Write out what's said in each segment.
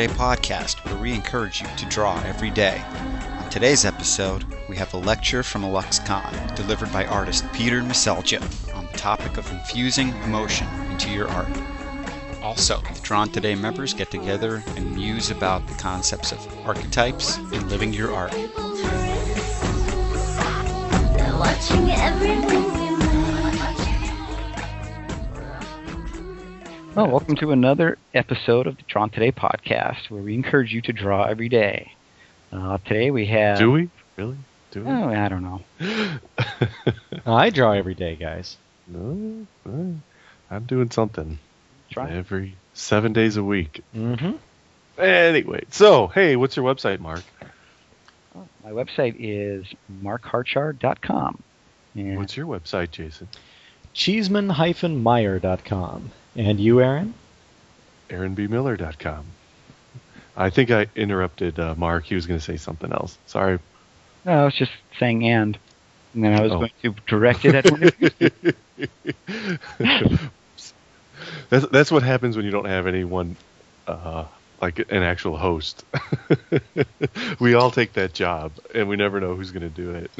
Today podcast, where we encourage you to draw every day. On today's episode, we have a lecture from IlluxCon delivered by artist Peter Meseldžija on the topic of infusing emotion into your art. Also, the Drawn Today members get together and muse about the concepts of archetypes and living your art. Well, welcome to another episode of the Drawn Today podcast, where we encourage you to draw every day. Uh, today we have. Do we? Really? Do we? Oh, I don't know. I draw every day, guys. no, no, I'm doing something Try. every seven days a week. Mm-hmm. Anyway, so hey, what's your website, Mark? My website is markharchard.com. And What's your website, Jason? Cheeseman-meyer.com. And you, Aaron? AaronBMiller.com. I think I interrupted uh, Mark. He was going to say something else. Sorry. no, I was just saying and. And then I was Oh. going to direct it at one. That's that's what happens when you don't have anyone uh, like an actual host. we all take that job, and we never know who's going to do it.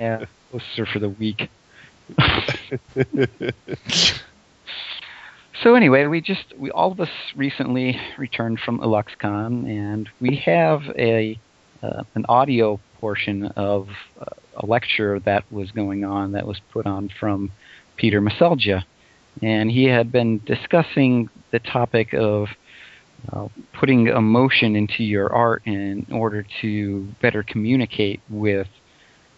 yeah, poster for the week. so anyway, we just we all of us recently returned from IlluxCon, and we have a uh, an audio portion of uh, a lecture that was going on that was put on from Peter Meseldžija, and he had been discussing the topic of uh, putting emotion into your art in order to better communicate with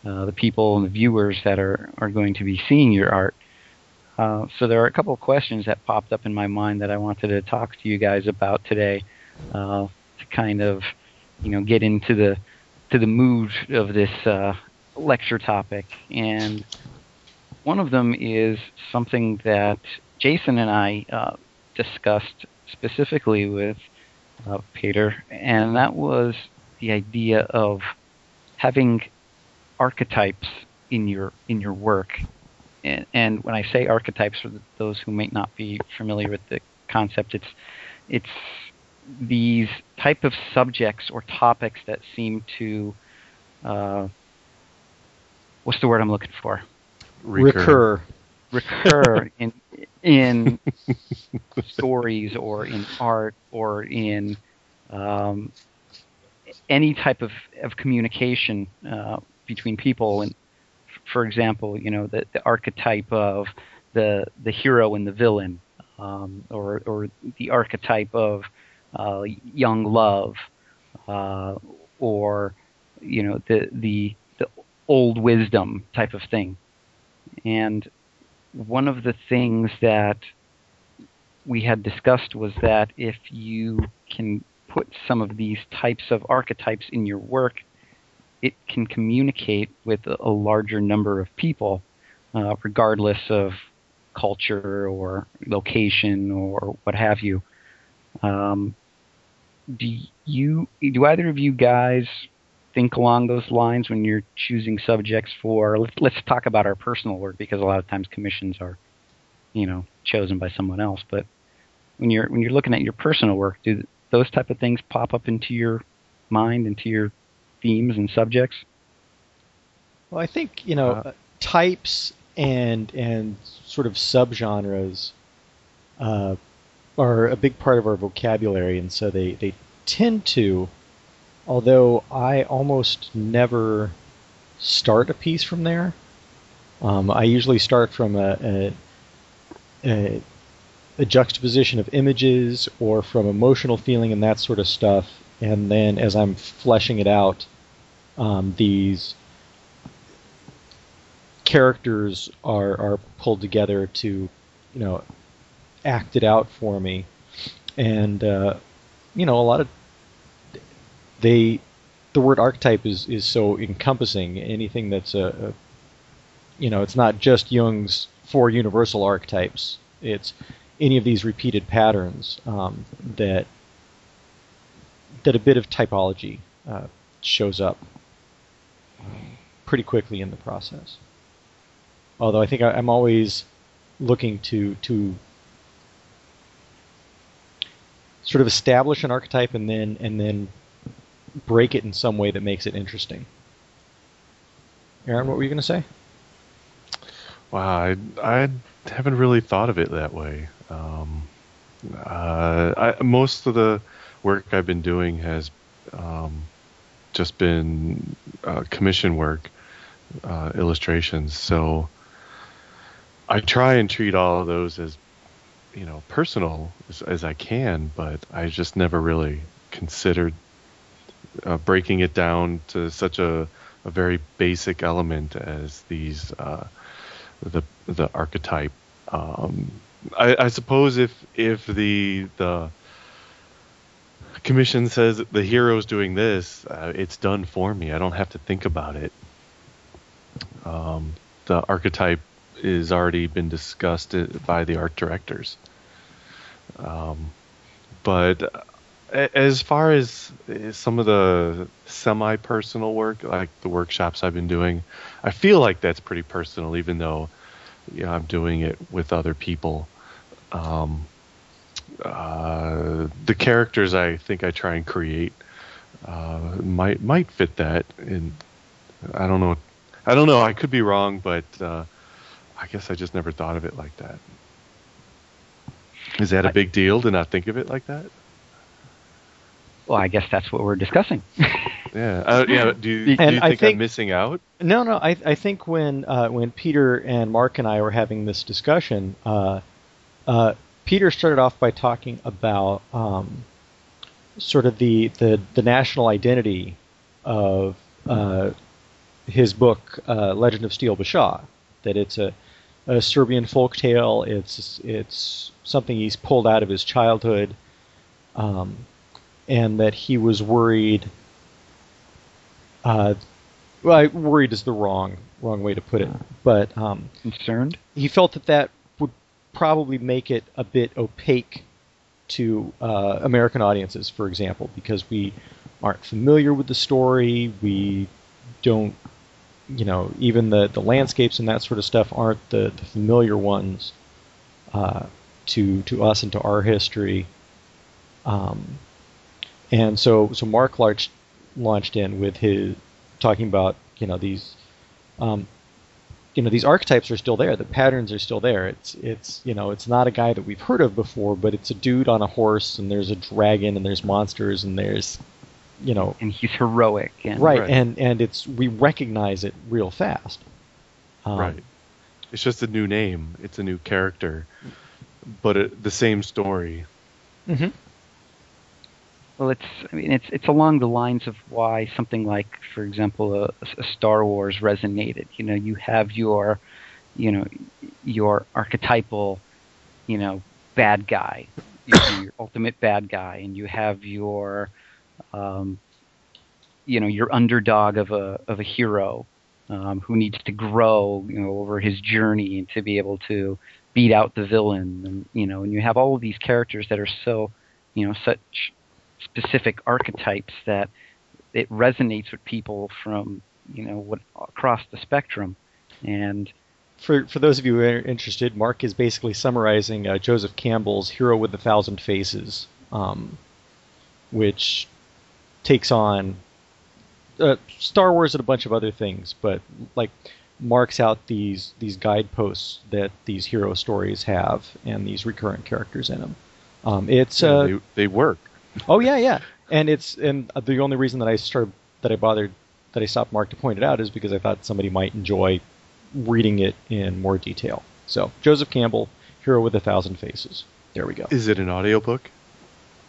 uh, the people and the viewers that are, are going to be seeing your art. Uh, so there are a couple of questions that popped up in my mind that I wanted to talk to you guys about today uh, to kind of, you know, get into the to the mood of this uh, lecture topic. And one of them is something that Jason and I uh, discussed specifically with uh, Peter, and that was the idea of having archetypes in your in your work. And, and when I say archetypes, for those who may not be familiar with the concept, it's it's these type of subjects or topics that seem to uh, what's the word I'm looking for? Recur. recur in in stories or in art or in um, any type of, of communication uh, between people. And f- for example, you know the, the archetype of the the hero and the villain, um, or or the archetype of uh, young love, uh, or you know the the the old wisdom type of thing. And one of the things that we had discussed was that if you can put some of these types of archetypes in your work, it can communicate with a, larger number of people, uh, regardless of culture or location or what have you. Um, do you do either of you guys think along those lines when you're choosing subjects for let's, let's talk about our personal work because a lot of times commissions are you know chosen by someone else but when you're when you're looking at your personal work do those type of things pop up into your mind into your themes and subjects Well, I think you know Uh, types and and sort of subgenres uh, are a big part of our vocabulary, and so they they tend to. Although I almost never start a piece from there, um, I usually start from a, a, a a juxtaposition of images or from emotional feeling and that sort of stuff, and then as I'm fleshing it out, um, these characters are are pulled together to, you know, act it out for me, and uh, you know a lot of they the word archetype is is so encompassing. Anything that's a, a you know it's not just Jung's four universal archetypes. It's any of these repeated patterns um, that that a bit of typology uh, shows up pretty quickly in the process. Although I think I, I'm always looking to to sort of establish an archetype and then and then break it in some way that makes it interesting. Aaron, what were you going to say? Wow, I, I haven't really thought of it that way. Um, uh, I, most of the work I've been doing has um, just been uh, commission work, uh, illustrations. So I try and treat all of those as, you know, personal as, as I can, but I just never really considered uh, breaking it down to such a, a very basic element as these uh, the the archetype. Um, I, I suppose if if the the commission says the hero's doing this, uh, it's done for me. I don't have to think about it. Um, the archetype is already been discussed uh, by the art directors. Um, but as far as some of the semi-personal work, like the workshops I've been doing, I feel like that's pretty personal, even though you know, I'm doing it with other people. Um, uh, the characters I think I try and create uh, might might fit that, and I don't know. I don't know. I could be wrong, but uh, I guess I just never thought of it like that. Is that a big deal to not think of it like that? Well, I guess that's what we're discussing. yeah, uh, yeah. Do you, do you think, think, I'm missing out? No, no. I, I think when uh, when Peter and Mark and I were having this discussion, uh, uh Peter started off by talking about um, sort of the, the the national identity of uh, his book, uh, Legend of Steel Bashaw. That it's a, a Serbian folk tale. It's it's something he's pulled out of his childhood. Um, and that he was worried. Uh, well, worried is the wrong wrong way to put it, but um, concerned. He felt that that probably make it a bit opaque to uh, American audiences, for example, because we aren't familiar with the story. We don't, you know, even the, the landscapes and that sort of stuff aren't the, the familiar ones uh, to to us and to our history. Um, and so, so Mark launched launched in with his talking about you know these, um, you know these archetypes are still there. The patterns are still there. It's it's you know it's not a guy that we've heard of before, but it's a dude on a horse, and there's a dragon, and there's monsters, and there's you know and he's heroic and right, right. and and it's we recognize it real fast. Um, right. It's just a new name. It's a new character, but it, the same story. Mm-hmm. Well, it's I mean it's it's along the lines of why something like, for example, a, a Star Wars resonated. You know, you have your, you know, your archetypal, you know, bad guy, your ultimate bad guy, and you have your, um, you know, your underdog of a of a hero um, who needs to grow, you know, over his journey and to be able to beat out the villain, and you know, and you have all of these characters that are so, you know, such specific archetypes that it resonates with people from you know what across the spectrum. And for for those of you who are interested mark is basically summarizing uh, joseph campbell's hero with a thousand faces um, which takes on uh, star wars and a bunch of other things but like marks out these these guideposts that these hero stories have and these recurrent characters in them. Um, it's yeah, uh, they, they work Oh yeah, yeah. And it's and the only reason that I started that I bothered that I stopped Mark to point it out is because I thought somebody might enjoy reading it in more detail. So Joseph Campbell, Hero with a Thousand Faces. There we go. Is it an audiobook?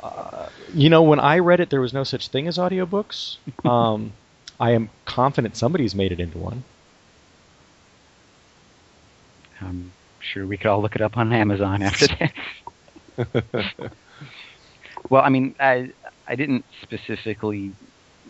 Uh, you know, when I read it, there was no such thing as audiobooks. Um, I am confident somebody's made it into one. I'm sure we could all look it up on Amazon after this. Well, I mean, I I didn't specifically,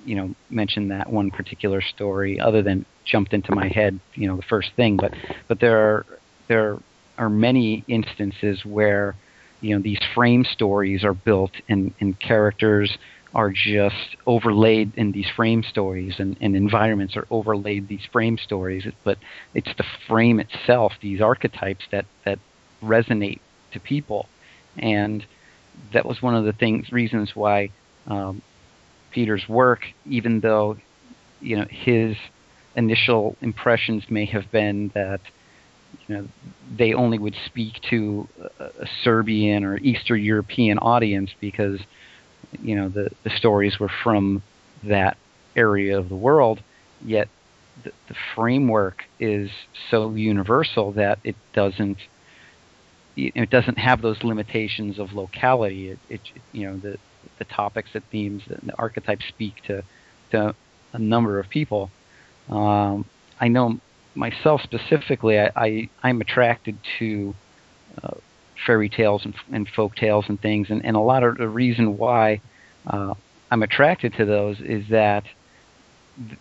you know, mention that one particular story, other than jumped into my head, you know, the first thing. But but there are there are many instances where, you know, these frame stories are built and and characters are just overlaid in these frame stories and, and environments are overlaid these frame stories but it's the frame itself these archetypes that that resonate to people and that was one of the things reasons why um, Peter's work, even though you know his initial impressions may have been that you know they only would speak to a, Serbian or Eastern European audience because you know the the stories were from that area of the world, yet the, the framework is so universal that it doesn't it doesn't have those limitations of locality. It, it you know the the topics, the themes, the, the archetypes speak to to a number of people. Um, I know myself specifically, I, I I'm attracted to uh, fairy tales and, and folk tales and things, and, and a lot of the reason why uh, I'm attracted to those is that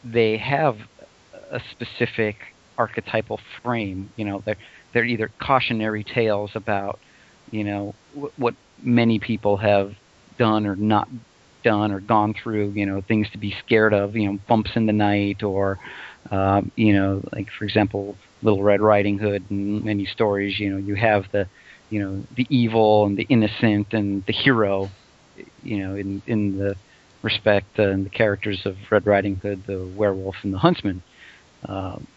they have a specific archetypal frame. You know, they're they're either cautionary tales about you know w- what many people have done or not done or gone through. You know, things to be scared of. You know, bumps in the night or um, you know, like for example, Little Red Riding Hood and many stories. You know, you have the you know the evil and the innocent and the hero. You know, in in the respect uh, and the characters of Red Riding Hood, the werewolf, and the huntsman. Um,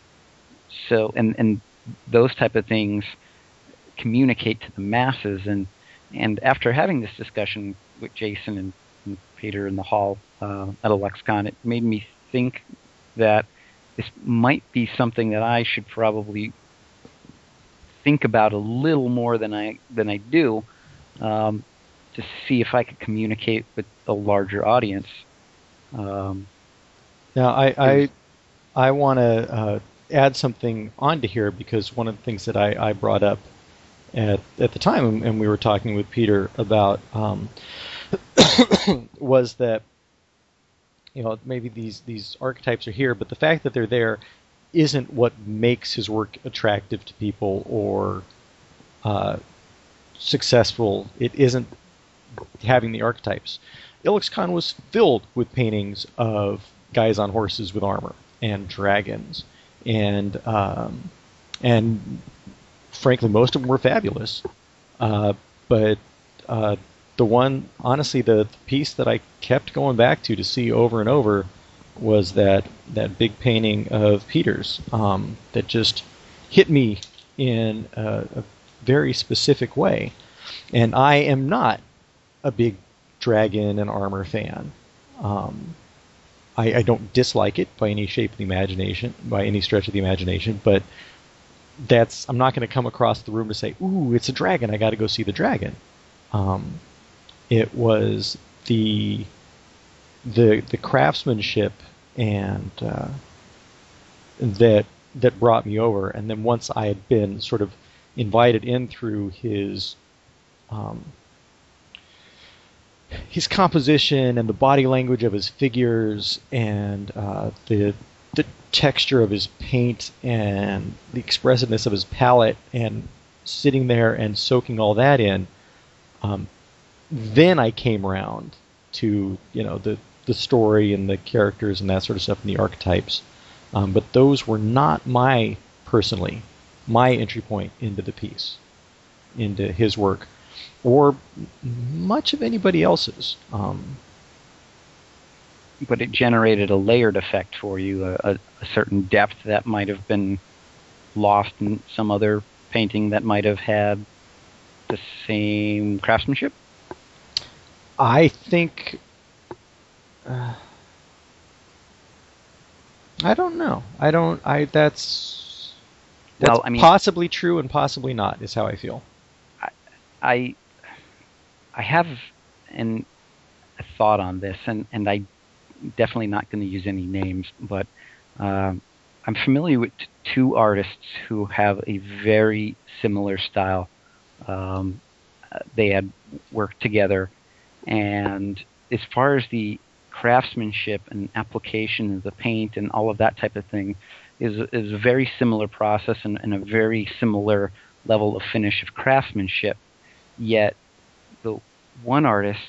so, and and those type of things communicate to the masses. And and after having this discussion with Jason and, and Peter in the hall uh, at IlluxCon, it made me think that this might be something that I should probably think about a little more than I than I do. Um, to see if I could communicate with a larger audience. Um, now, I I, I want to uh, add something onto here because one of the things that I, I brought up at at the time, and we were talking with Peter about, um, was that you know maybe these these archetypes are here, but the fact that they're there isn't what makes his work attractive to people or uh, successful. It isn't having the archetypes. Illuxcon was filled with paintings of guys on horses with armor and dragons, and um, and frankly, most of them were fabulous. Uh, but uh, the one, honestly, the, the piece that I kept going back to to see over and over was that that big painting of Peter's um, that just hit me in a, a very specific way. And I am not a big dragon and armor fan. Um, I, I, don't dislike it by any shape of the imagination, by any stretch of the imagination, but that's I'm not going to come across the room to say, "Ooh, it's a dragon! I got to go see the dragon." Um, it was the the the craftsmanship and uh, that that brought me over. And then once I had been sort of invited in through his um, his composition and the body language of his figures and uh, the the texture of his paint and the expressiveness of his palette and sitting there and soaking all that in, um, then I came around to you know the the story and the characters and that sort of stuff and the archetypes. Um, but those were not my personally my entry point into the piece, into his work or much of anybody else's. Um, but it generated a layered effect for you, a, a, certain depth that might have been lost in some other painting that might have had the same craftsmanship. I think. Uh, I don't know. I don't. I that's. That's well, I mean, possibly true and possibly not. Is how I feel. I, I I have an, a thought on this, and, and I definitely not going to use any names, but uh, I'm familiar with two artists who have a very similar style. Um, they had worked together, and as far as the craftsmanship and application of the paint and all of that type of thing is is a very similar process and, and a very similar level of finish of craftsmanship. Yet one artist,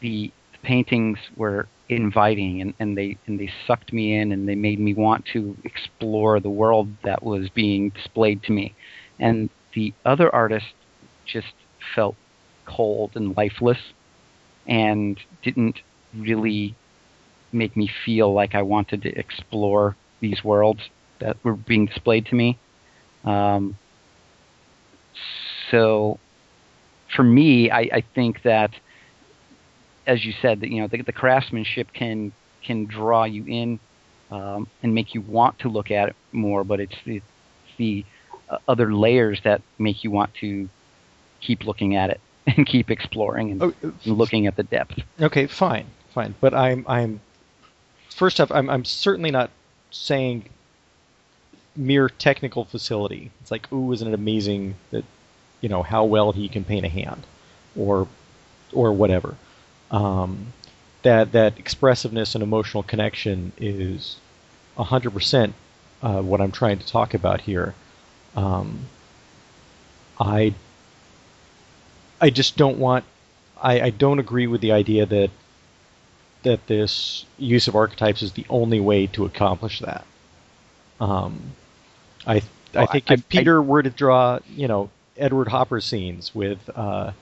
the paintings were inviting and, and they and they sucked me in and they made me want to explore the world that was being displayed to me. And the other artist just felt cold and lifeless, and didn't really make me feel like I wanted to explore these worlds that were being displayed to me. Um, so, for me, I, I think that, as you said, that you know the, the craftsmanship can can draw you in um, and make you want to look at it more, but it's the, the uh, other layers that make you want to keep looking at it and keep exploring and, Oh, and looking at the depth. Okay, fine, fine. But I'm I'm first off, I'm I'm certainly not saying mere technical facility. It's like, ooh, isn't it amazing that you know how well he can paint a hand, or or whatever. Um, that that expressiveness and emotional connection is hundred uh, percent what I'm trying to talk about here. Um, I I just don't want. I, I don't agree with the idea that that this use of archetypes is the only way to accomplish that. Um, I I Well, think I- if I- Peter were to draw, you know, Edward Hopper scenes with, uh,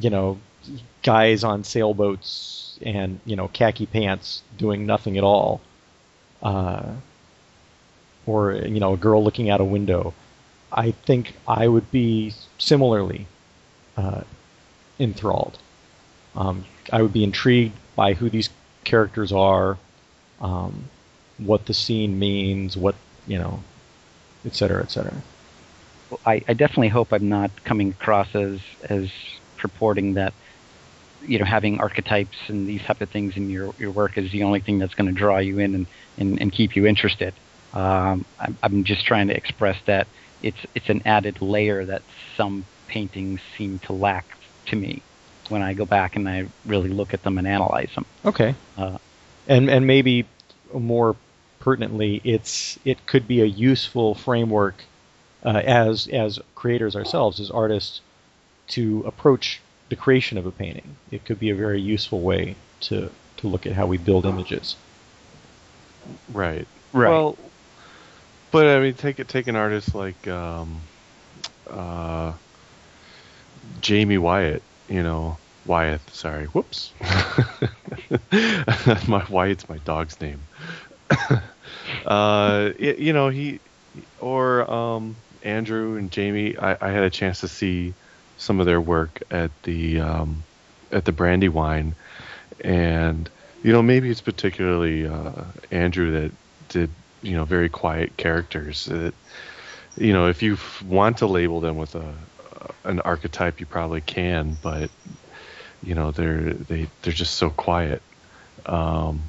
you know, guys on sailboats and you know khaki pants doing nothing at all, uh, or you know a girl looking out a window, I think I would be similarly uh, enthralled. Um, I would be intrigued by who these characters are, um, what the scene means, what you know, et cetera, et cetera. I, I definitely hope I'm not coming across as as purporting that you know having archetypes and these type of things in your, your work is the only thing that's going to draw you in and, and, and keep you interested. Um, I'm, I'm just trying to express that it's it's an added layer that some paintings seem to lack to me when I go back and I really look at them and analyze them. Okay. Uh, and and maybe more pertinently, it's it could be a useful framework uh, as as creators ourselves, as artists, to approach the creation of a painting. It could be a very useful way to to look at how we build images. Right. Right. Well, but I mean, take. Take an artist like um, uh, Jamie Wyatt. You know, Wyeth. Sorry. Whoops. my Wyatt's my dog's name. uh, y- you know, he or um, Andrew and Jamie. I, I had a chance to see some of their work at the um, at the Brandywine, and you know maybe it's particularly uh, Andrew that did you know very quiet characters. That you know if you want to label them with a an archetype, you probably can, but you know they're they they're just so quiet. Um,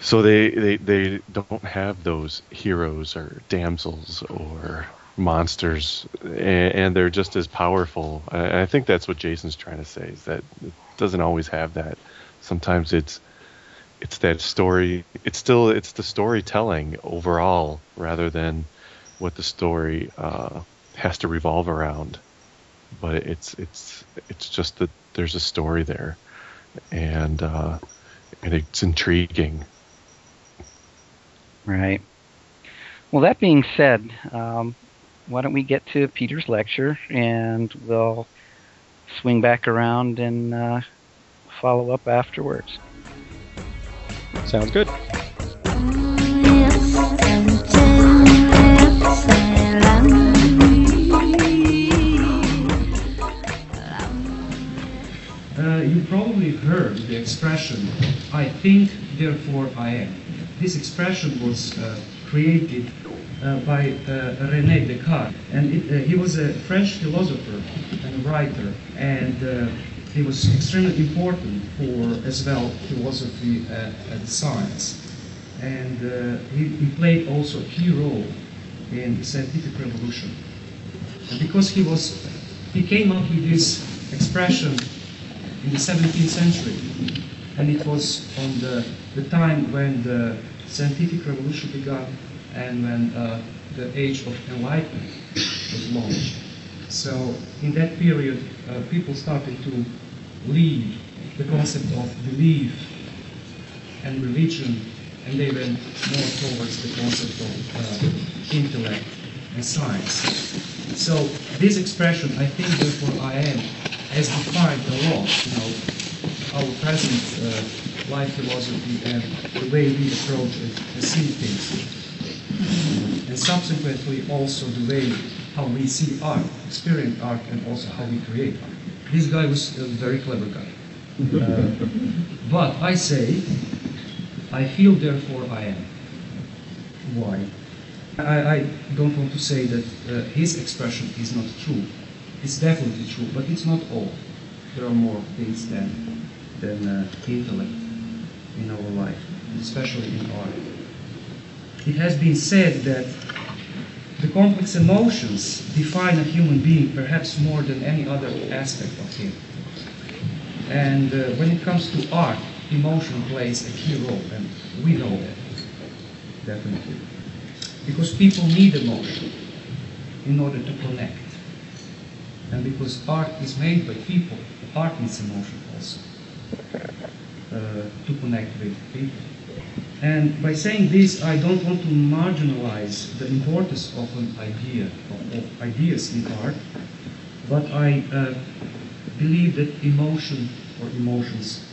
so they, they they don't have those heroes or damsels or monsters, and, they're just as powerful. I, I think that's what Jason's trying to say is that it doesn't always have that. Sometimes it's it's that story. It's still it's the storytelling overall rather than what the story uh, has to revolve around. But it's it's it's just that there's a story there, and uh, and it's intriguing. Right. Well, that being said, um, why don't we get to Peter's lecture and we'll swing back around and uh, follow up afterwards. Sounds good. Uh, you probably heard the expression, I think, therefore I am. This expression was uh, created uh, by uh, René Descartes, and it, he was a French philosopher and writer, and he was extremely important for, as well, philosophy and science. And he, he played also a key role in the scientific revolution. And because he was, he came up with this expression in the 17th century, and it was on the, the time when the scientific revolution began and when uh, the age of enlightenment was launched. So in that period, uh, people started to leave the concept of belief and religion, and they went more towards the concept of uh, intellect and science. So this expression, I think, therefore I am, has defined a lot, you know, our present uh, life philosophy and the way we approach and see things. And subsequently also the way how we see art, experience art, and also how we create art. This guy was a very clever guy. Uh, but I say, I feel, therefore I am. Why? I, I don't want to say that uh, his expression is not true. It's definitely true, but it's not all. There are more things than, than uh, intellect in our life, especially in art. It has been said that the complex emotions define a human being perhaps more than any other aspect of him. And uh, when it comes to art, emotion plays a key role, and we know that, definitely. Because people need emotion in order to connect. And because art is made by people, art needs emotion also to connect with people. And by saying this, I don't want to marginalize the importance of an idea, of, of ideas in art, but I uh, believe that emotion or emotions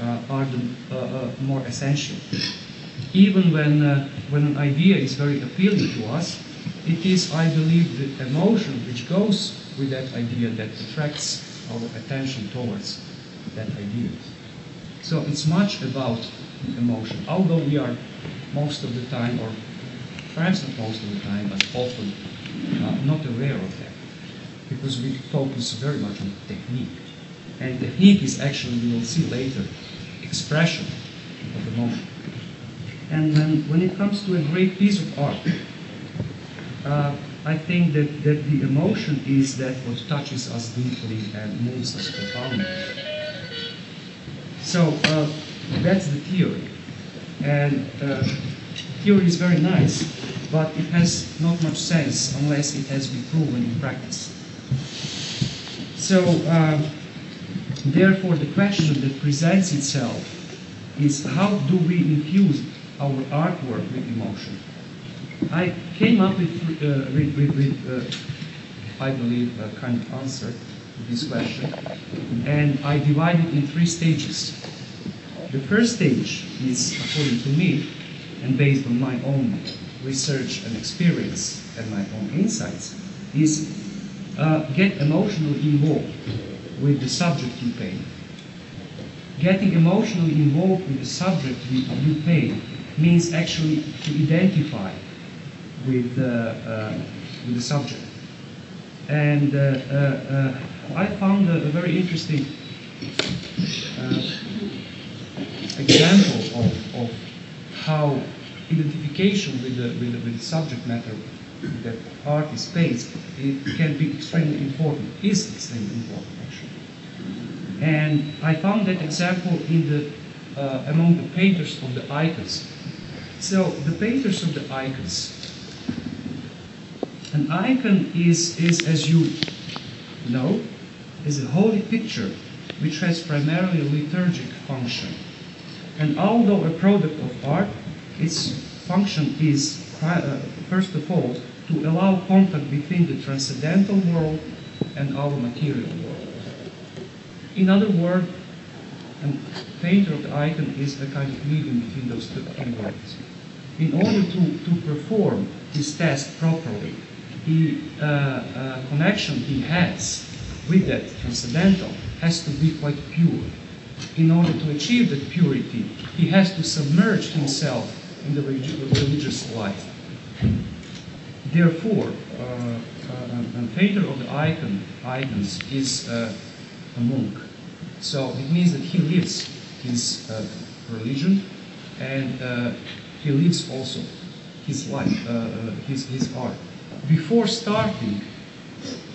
uh, are the, uh, uh, more essential. Even when, uh, when an idea is very appealing to us, it is, I believe, the emotion which goes with that idea that attracts our attention towards that idea. So it's much about emotion, although we are most of the time, or perhaps not most of the time, but often uh, not aware of that, because we focus very much on technique. And technique is actually, we will see later, expression of emotion. And then when it comes to a great piece of art, uh, I think that, that the emotion is that what touches us deeply and moves us profoundly. So uh, that's the theory. And uh, theory is very nice, but it has not much sense unless it has been proven in practice. So, uh, therefore, the question that presents itself is how do we infuse our artwork with emotion? I came up with, uh, with, with, uh, I believe, a kind of answer this question, and I divide it in three stages. The first stage is, according to me, and based on my own research and experience and my own insights, is uh, get emotionally involved with the subject you paint. Getting emotionally involved with the subject you, paint means actually to identify with, uh, uh, with the subject. And uh, uh, I found a, a very interesting example of, of how identification with the, with the, with the subject matter that artist paints it can be extremely important, is extremely important actually. And I found that example in the, uh, among the painters of the icons. So the painters of the icons, an icon is, is as you know, is a holy picture which has primarily a liturgic function. And although a product of art, its function is, uh, first of all, to allow contact between the transcendental world and our material world. In other words, a painter of the icon is a kind of medium between those two worlds. In order to, to perform his task properly, the uh, uh, connection he has with that transcendental has to be quite pure. In order to achieve that purity, he has to submerge himself in the religious life. Therefore, uh, a painter of the icon, icons is uh, a monk. So it means that he lives his uh, religion and uh, he lives also his life, uh, uh, his, his art. Before starting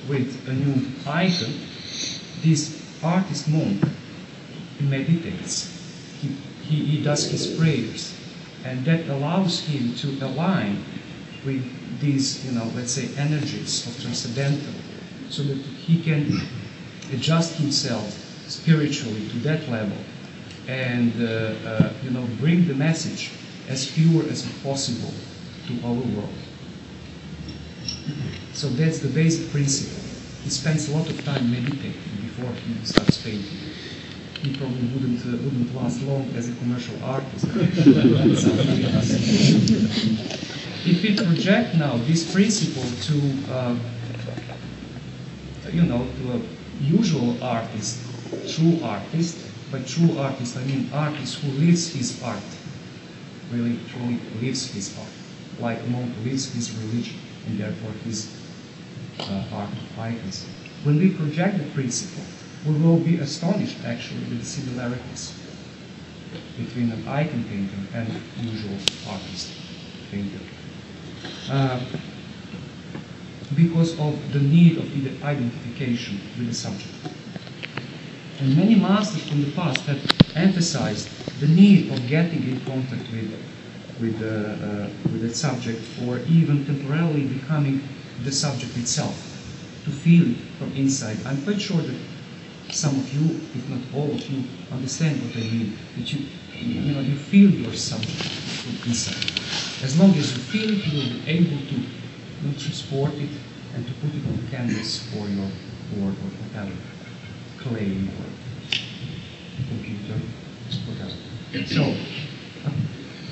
with a new icon, this artist monk meditates. He, he, he does his prayers. And that allows him to align with these, you know, let's say, energies of transcendental, so that he can adjust himself spiritually to that level and, uh, uh, you know, bring the message as pure as possible to our world. So that's the basic principle. He spends a lot of time meditating before he starts painting. He probably wouldn't uh, wouldn't last long as a commercial artist. if we project now this principle to uh, you know to a usual artist, true artist, by true artist I mean artist who lives his art, really truly lives his art, like monk lives his religion and therefore his uh, art icons. When we project the principle, we will be astonished actually with the similarities between an icon painter and usual artist painter. Uh, because of the need of ide- identification with the subject. And many masters from the past have emphasized the need of getting in contact with, with, uh, uh, with the subject or even temporarily becoming the subject itself, to feel it from inside. I'm quite sure that some of you, if not all of you, understand what I mean. That you, you know, you feel your subject from inside. As long as you feel it, you will be able to know, transport it and to put it on canvas or your board or whatever, clay or computer, whatever. So,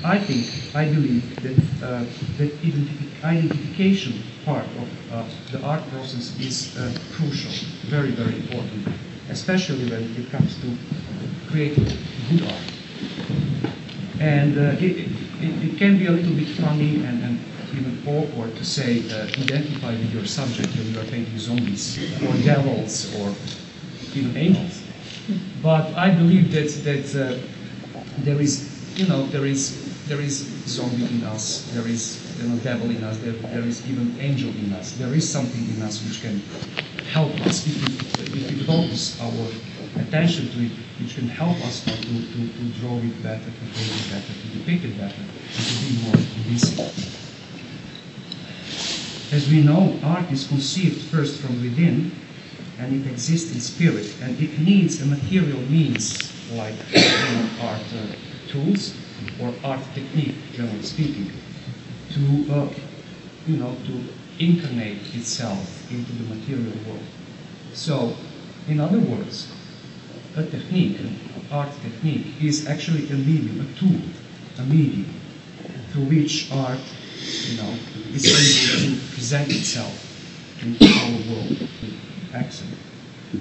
I think, I believe that uh, that identifi- identification part of uh, the art process is uh, crucial, very, very important, especially when it comes to creating good art. And uh, it, it, it can be a little bit funny and, and even awkward to say uh, identify with your subject when you are painting zombies or devils or even angels. But I believe that that uh, there is, you know, there is there is zombie in us, there is you know, devil in us, there, there is even angel in us. There is something in us which can help us if we, if we focus our attention to it, which can help us to, to, to draw it better, to paint it better, to depict it better, and to be more convincing. As we know, art is conceived first from within, and it exists in spirit, and it needs a material means like you know, art uh, tools or art technique, generally speaking, to uh, you know to incarnate itself into the material world. So, in other words, a technique, an art technique, is actually a medium, a tool, a medium through which art, you know, is able to present itself into our world accent.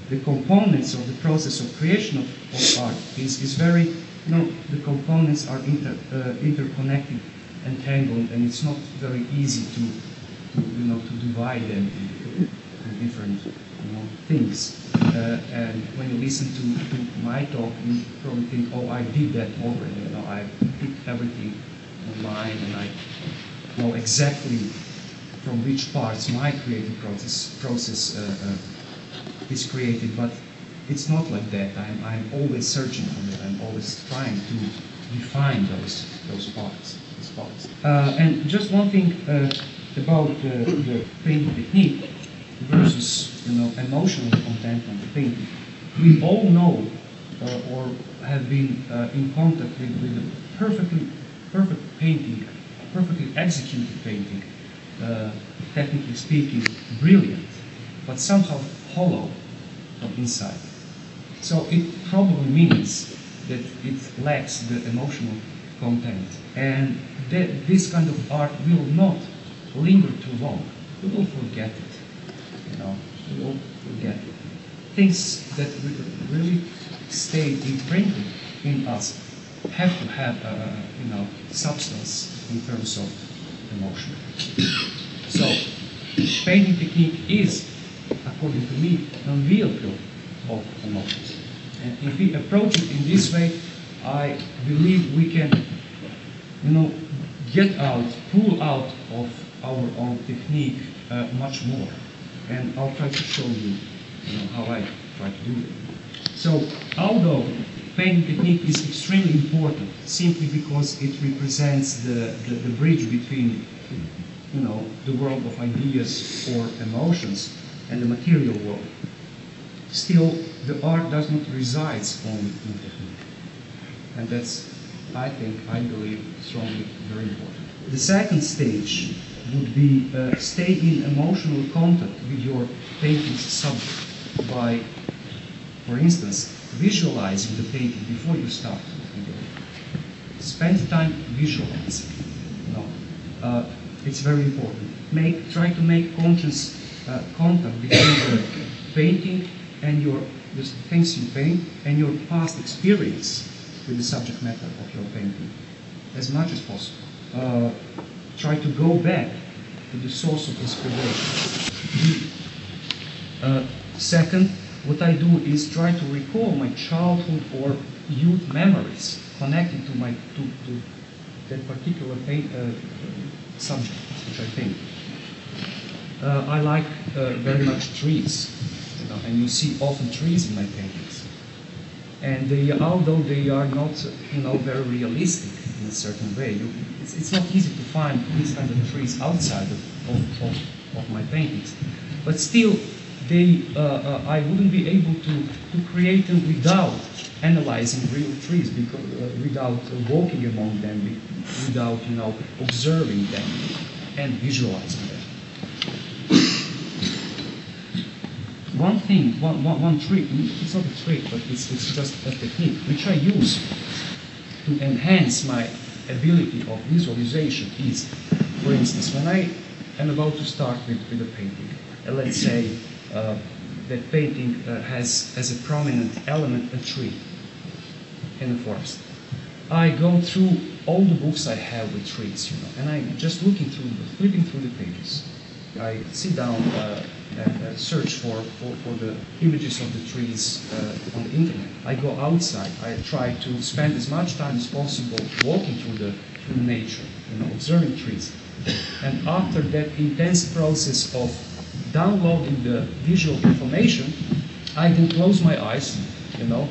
The components of the process of creation of, of art is, is very, know, the components are inter, uh, interconnected, entangled, and it's not very easy to, to you know, to divide them into, different, you know, things. Uh, and when you listen to, to my talk, you probably think, oh, I did that already. You know, I put everything online, and I know exactly from which parts my creative process process uh, uh, is created. But it's not like that. I'm, I'm always searching for that. I'm always trying to define those those parts. Those parts. Uh, and just one thing uh, about uh, the painting technique versus you know emotional content of the painting. We all know uh, or have been uh, in contact with, with a perfectly perfect painting, perfectly executed painting, uh, technically speaking, brilliant, but somehow hollow from inside. So it probably means that it lacks the emotional content, and that this kind of art will not linger too long. We will forget it. You know, we will forget it. Things that re- really stay imprinted in us have to have a, you know substance in terms of emotion. So, painting technique is, according to me, a vehicle of emotions. And if we approach it in this way, I believe we can, you know, get out, pull out of our own technique uh, much more. And I'll try to show you, you know, how I try to do it. So, although painting technique is extremely important, simply because it represents the, the, the bridge between, you know, the world of ideas or emotions and the material world, still the art does not reside only in technique. And that's, I think, I believe, strongly very important. The second stage would be uh, stay in emotional contact with your painting's subject by, for instance, visualizing the painting before you start. Spend time visualizing. Know, uh, it's very important. Make try to make conscious uh, contact between the painting and your the things you paint and your past experience with the subject matter of your painting as much as possible. Uh, try to go back to the source of inspiration. Uh, second, what I do is try to recall my childhood or youth memories connected to my to, to that particular uh, subject which I paint. Uh, I like uh, very much trees, and you see often trees in my paintings. And they, although they are not, you know, very realistic in a certain way, you, it's, it's not easy to find these kind of trees outside of, of, of, of my paintings. But still, they, uh, uh, I wouldn't be able to, to create them without analyzing real trees, because, uh, without walking among them, without you know observing them and visualizing them. One thing, one, one, one trick, it's not a trick, but it's, it's just a technique, which I use to enhance my ability of visualization is, for instance, when I am about to start with, with a painting, let's say uh, that painting uh, has as a prominent element a tree in the forest. I go through all the books I have with trees, you know, and I'm just looking through, flipping through the pages. I sit down uh, uh, search for, for, for the images of the trees uh, on the internet. I go outside. I try to spend as much time as possible walking through the through nature, you know, observing trees. And after that intense process of downloading the visual information, I then close my eyes, you know,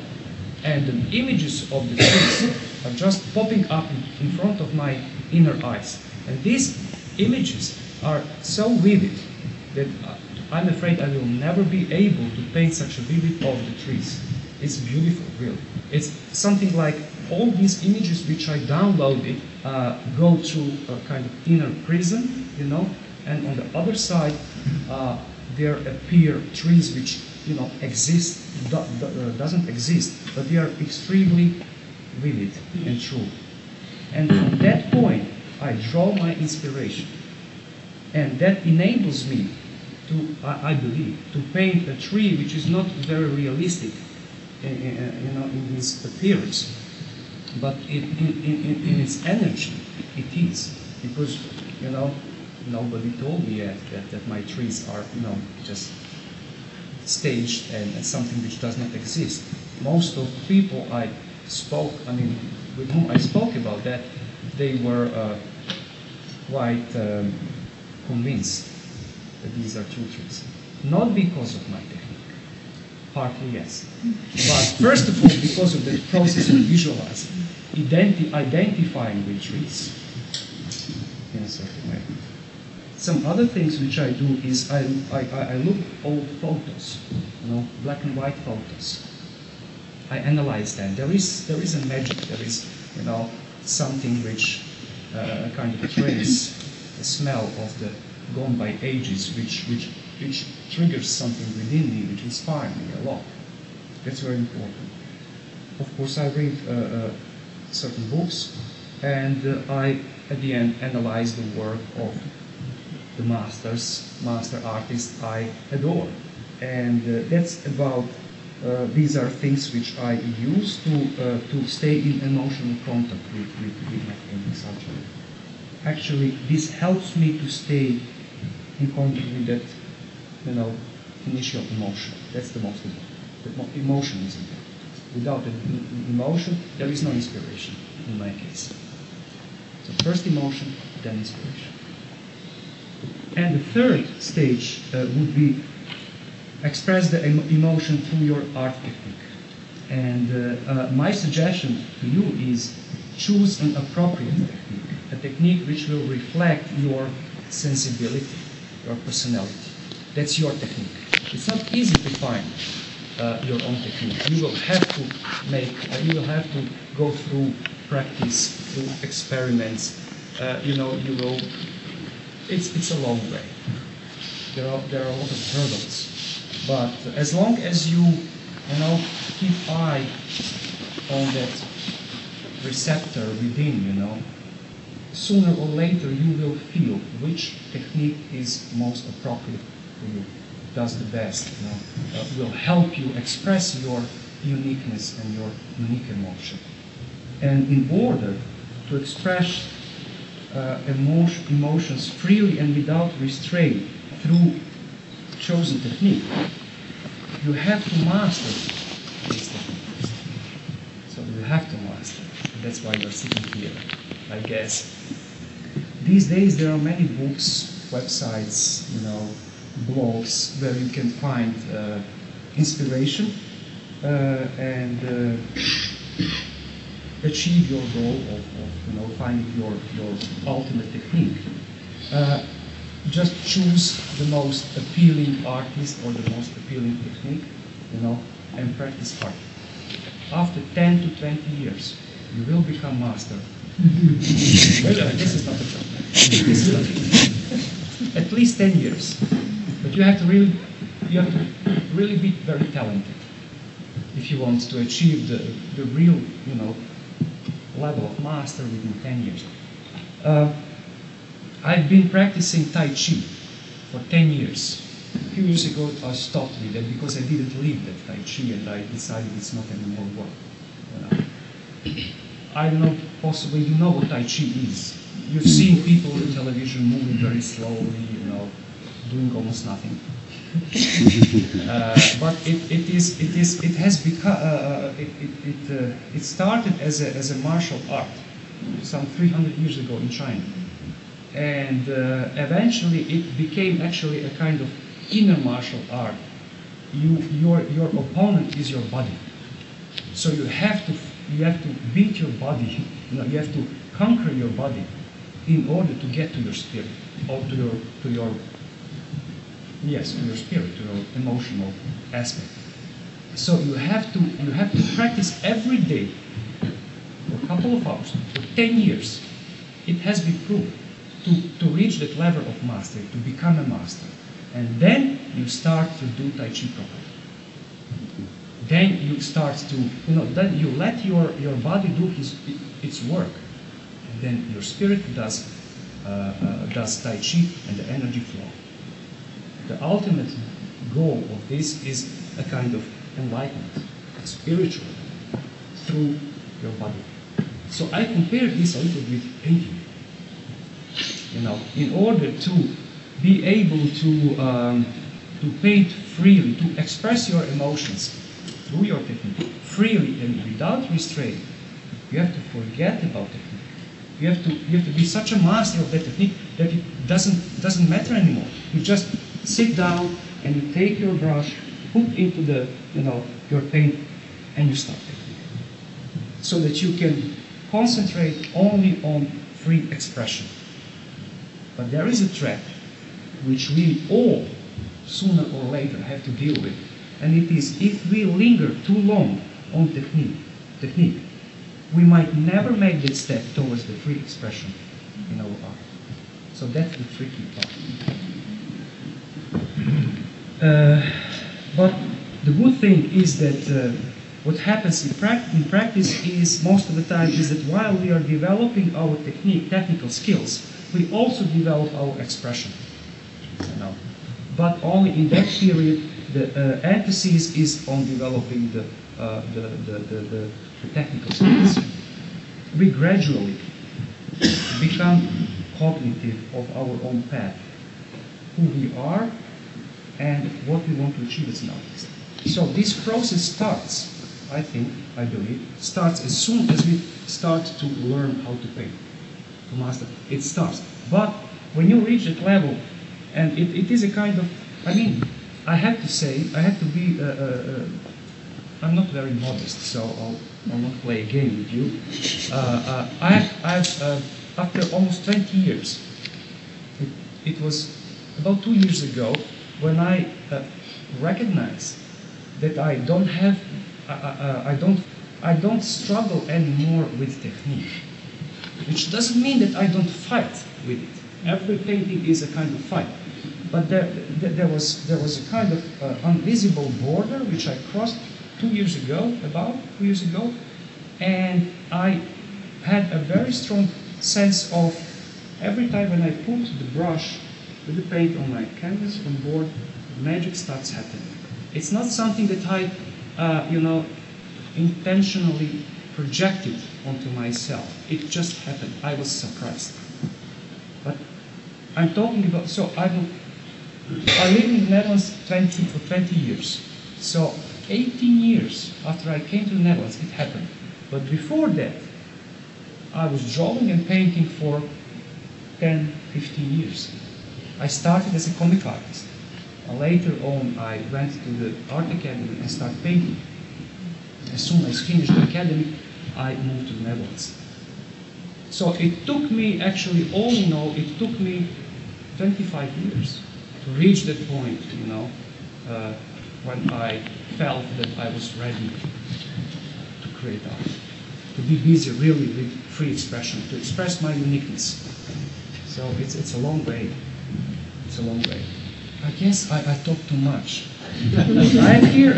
and the images of the trees are just popping up in front of my inner eyes. And these images are so vivid that I'm afraid I will never be able to paint such a vivid of the trees. It's beautiful, really. It's something like all these images which I downloaded uh, go through a kind of inner prison, you know, and on the other side uh, there appear trees which you know exist do, do, uh, doesn't exist, but they are extremely vivid and true. And from that point, I draw my inspiration, and that enables me to, I, believe, to paint a tree which is not very realistic, in, in, you know, in its appearance, but in, in, in, in its energy, it is because you know nobody told me yet that, that my trees are you know just staged and, and something which does not exist. Most of people I spoke, I mean, with whom I spoke about that, they were uh, quite um, convinced these are two trees. Not because of my technique, partly yes, but first of all because of the process of visualizing, identi- identifying the trees in a certain way. Some other things which I do is I, I, I look old photos, you know, black and white photos. I analyze them. There is there is a magic. There is you know something which uh, kind of trace the smell of the gone by ages, which which which triggers something within me, which inspires me a lot. That's very important. Of course, I read uh, uh, certain books, and uh, I at the end analyze the work of the masters, master artists I adore. And uh, that's about, uh, these are things which I use to, uh, to stay in emotional contact with, with, with my painting subject. Actually, this helps me to stay contact with that, you know, initial emotion. That's the most important. The mo- emotion is important. Without emotion, there is no inspiration in my case. So first emotion, then inspiration. And the third stage uh, would be express the em- emotion through your art technique. And uh, uh, my suggestion to you is choose an appropriate technique, a technique which will reflect your sensibility, your personality. That's your technique. It's not easy to find uh, your own technique. You will have to make, uh, you will have to go through practice, through experiments. Uh, you know, you will it's, it's a long way. There are, there are a lot of hurdles. But as long as you, you know, keep eye on that receptor within, you know, sooner or later you will feel which technique is most appropriate for you, does the best, you know, uh, will help you express your uniqueness and your unique emotion. And in order to express uh, emotion, emotions freely and without restraint through chosen technique, you have to master this technique. So you have to master. That's why you're sitting here, I guess. These days there are many books, websites, you know, blogs where you can find uh, inspiration uh, and uh, achieve your goal of, of, you know finding your your ultimate technique. Uh, just choose the most appealing artist or the most appealing technique, you know, and practice hard. After 10 to 20 years, you will become master. At least 10 years. But you have to really, you have to really be very talented if you want to achieve the, the real, you know, level of master within 10 years. Uh, I've been practicing Tai Chi for 10 years. A few years ago, I stopped with it because I didn't leave that Tai Chi and I decided it's not anymore work. You know. I don't know, possibly you know what Tai Chi is. You've seen people on television moving very slowly, you know, doing almost nothing. uh, but it, it is it is it has become uh, it it it, uh, it started as a as a martial art some 300 years ago in China, and uh, eventually it became actually a kind of inner martial art. You your your opponent is your body, so you have to you have to beat your body. You know you have to conquer your body in order to get to your spirit or to your to your yes, to your spirit, to your emotional aspect. So you have to you have to practice every day for a couple of hours for 10 years. It has been proved to, to reach that level of mastery, to become a master. And then you start to do Tai Chi properly. Then you start to, you know, then you let your, your body do his, its work. And then your spirit does, uh, uh, does Tai Chi and the energy flow the ultimate goal of this is a kind of enlightenment, spiritual, through your body. So I compare this a little with painting. You know, in order to be able to um, to paint freely, to express your emotions through your technique freely and without restraint, you have to forget about technique. You have to you have to be such a master of that technique that it doesn't doesn't matter anymore. You just sit down and you take your brush, put into the, you know, your paint, and you start painting. So that you can concentrate only on free expression. But there is a trap which we all, sooner or later, have to deal with. And it is if we linger too long on technique, technique, we might never make that step towards the free expression in our art. So that's the tricky part. Uh, but the good thing is that uh, what happens in, prac- in practice is most of the time is that while we are developing our technique, technical skills, we also develop our expression. You know. But only in that period, the uh, emphasis is on developing the, uh, the, the, the, the, the technical skills. We gradually become cognitive of our own path, who we are, and what we want to achieve as an artist. So this process starts, I think, I believe, starts as soon as we start to learn how to paint, to master. It starts. But when you reach that level, and it, it is a kind of, I mean, I have to say, I have to be, uh, uh, uh, I'm not very modest, so I'll, I'll not play a game with you. Uh, uh, I, after almost 20 years, it, it was about two years ago, when I uh, recognize that I don't have, I, I, I, don't, I don't struggle anymore with technique, which doesn't mean that I don't fight with it. Every painting is a kind of fight. But there, there, was, there was a kind of uh, invisible border which I crossed two years ago, about two years ago, and I had a very strong sense of every time when I put the brush with the paint on my canvas on board, magic starts happening. It's not something that I, uh, you know, intentionally projected onto myself. It just happened. I was surprised. But I'm talking about, so I, I lived in the Netherlands 20, for 20 years. So 18 years after I came to the Netherlands, it happened. But before that, I was drawing and painting for 10, 15 years. I started as a comic artist. Later on, I went to the art academy and started painting. As soon as I finished the academy, I moved to the Netherlands. So it took me, actually, all in all, it took me 25 years reach that point, you know, uh, when I felt that I was ready to create art, to be busy really with free expression, to express my uniqueness. So it's, it's a long way. It's a long way. I guess I, I talk too much. I'm here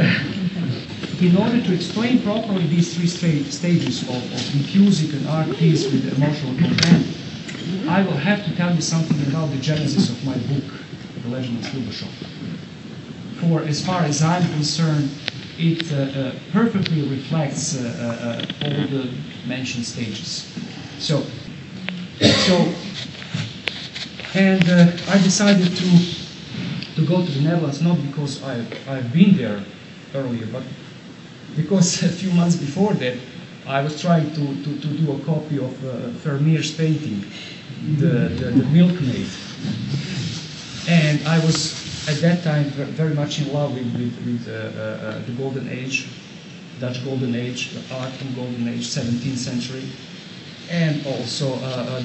in order to explain properly these three sta- stages of, of infusing an art piece with emotional content. I will have to tell you something about the genesis of my book, Legend of Steel Bashaw. For as far as I'm concerned, it uh, uh, perfectly reflects uh, uh, all the mentioned stages. So, so, and I decided to to go to the Netherlands not because I I've been there earlier, but because a few months before that I was trying to, to, to do a copy of uh, Vermeer's painting, the, the, the Milkmaid, and I was at that time very much in love with, with, with uh, uh, uh, the Golden Age, Dutch Golden Age, art from Golden Age, 17th century, and also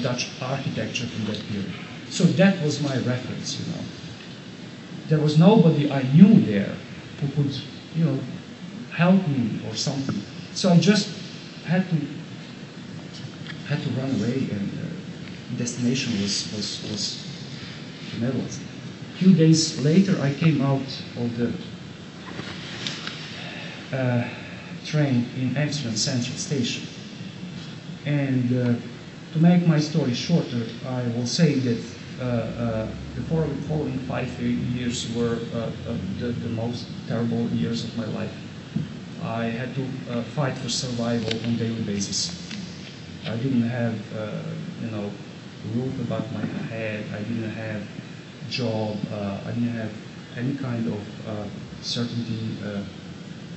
Dutch architecture from that period. So that was my reference, you know. There was nobody I knew there who could, you know, help me or something. So I just had to had to run away, and uh, destination was was was the Netherlands. Few days later, I came out of the uh, train in Amsterdam Central Station, and uh, to make my story shorter, I will say that. Uh, uh, the following, five years were uh, uh, the, the most terrible years of my life. I had to fight for survival on a daily basis. I didn't have, you know, roof above my head. I didn't have job. Uh, I didn't have any kind of uh, certainty, uh,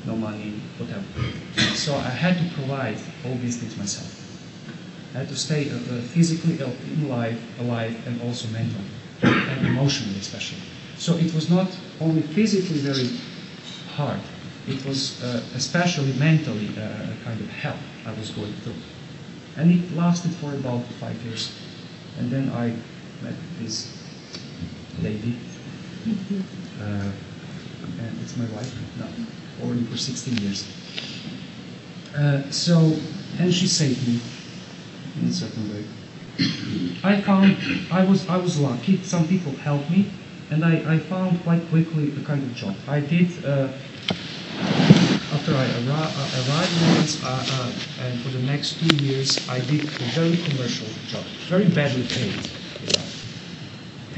no money, whatever. So I had to provide all these things myself. I had to stay uh, uh, physically al- in life, alive, and also mentally and emotionally, especially. So it was not only physically very hard, it was uh, especially mentally uh, a kind of hell I was going through. And it lasted for about five years. And then I met this lady, uh, and it's my wife now, already for 16 years. Uh, so, and she saved me in a certain way. I found I was I was lucky. Some people helped me, and I, I found quite quickly a kind of job. I did uh, after I uh, arrived in France, uh, uh, and for the next two years, I did a very commercial job, very badly paid.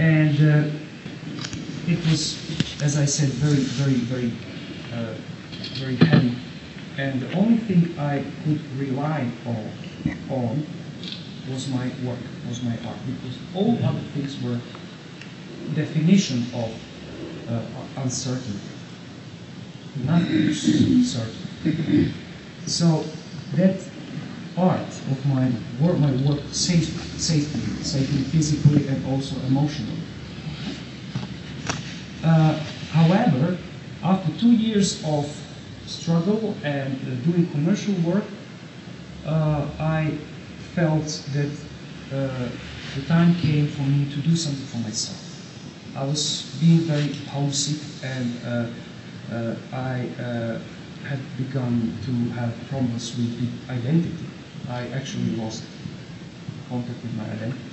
And uh, it was, as I said, very very very uh, very heavy. And the only thing I could rely on, on was my work, was my art, because all other things were definition of uh, uncertainty. Nothing was certain. So that art of my work, my work me, saved me physically and also emotionally. Uh, however, after two years of struggle and uh, doing commercial work, uh, I felt that uh, the time came for me to do something for myself. I was being very homesick and uh, uh, I had begun to have problems with identity. I actually lost contact with my identity.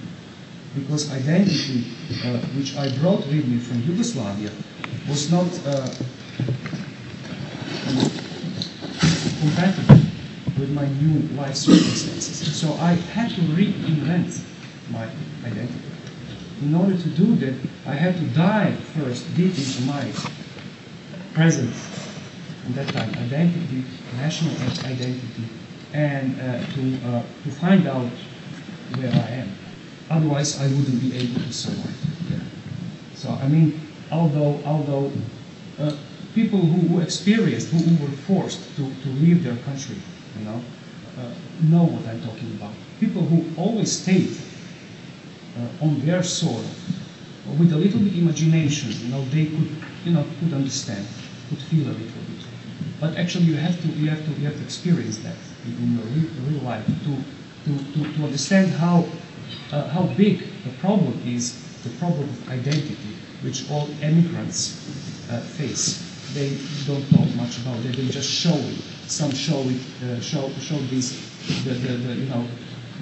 because identity, uh, which I brought with me from Yugoslavia, was not uh, compatible with my new life circumstances. So I had to reinvent my identity. In order to do that, I had to dive first deep into my present, at that time, identity, national identity, and uh, to, uh, to find out where I am. Otherwise, I wouldn't be able to survive. So, I mean, although, although uh, people who, who experienced, who, who, were forced to, to leave their country, you know, uh, know what I'm talking about. People who always stayed uh, on their soil, with a little bit of imagination, you know, they could, you know, could understand, could feel a little bit. But actually, you have to, you have to, you have to experience that in your real, life to, to, to, to understand how, uh, how big the problem is, the problem of identity, which all immigrants uh, face. They don't talk much about it. They just show it. Some show it, uh, show show this, the, the, the, you know,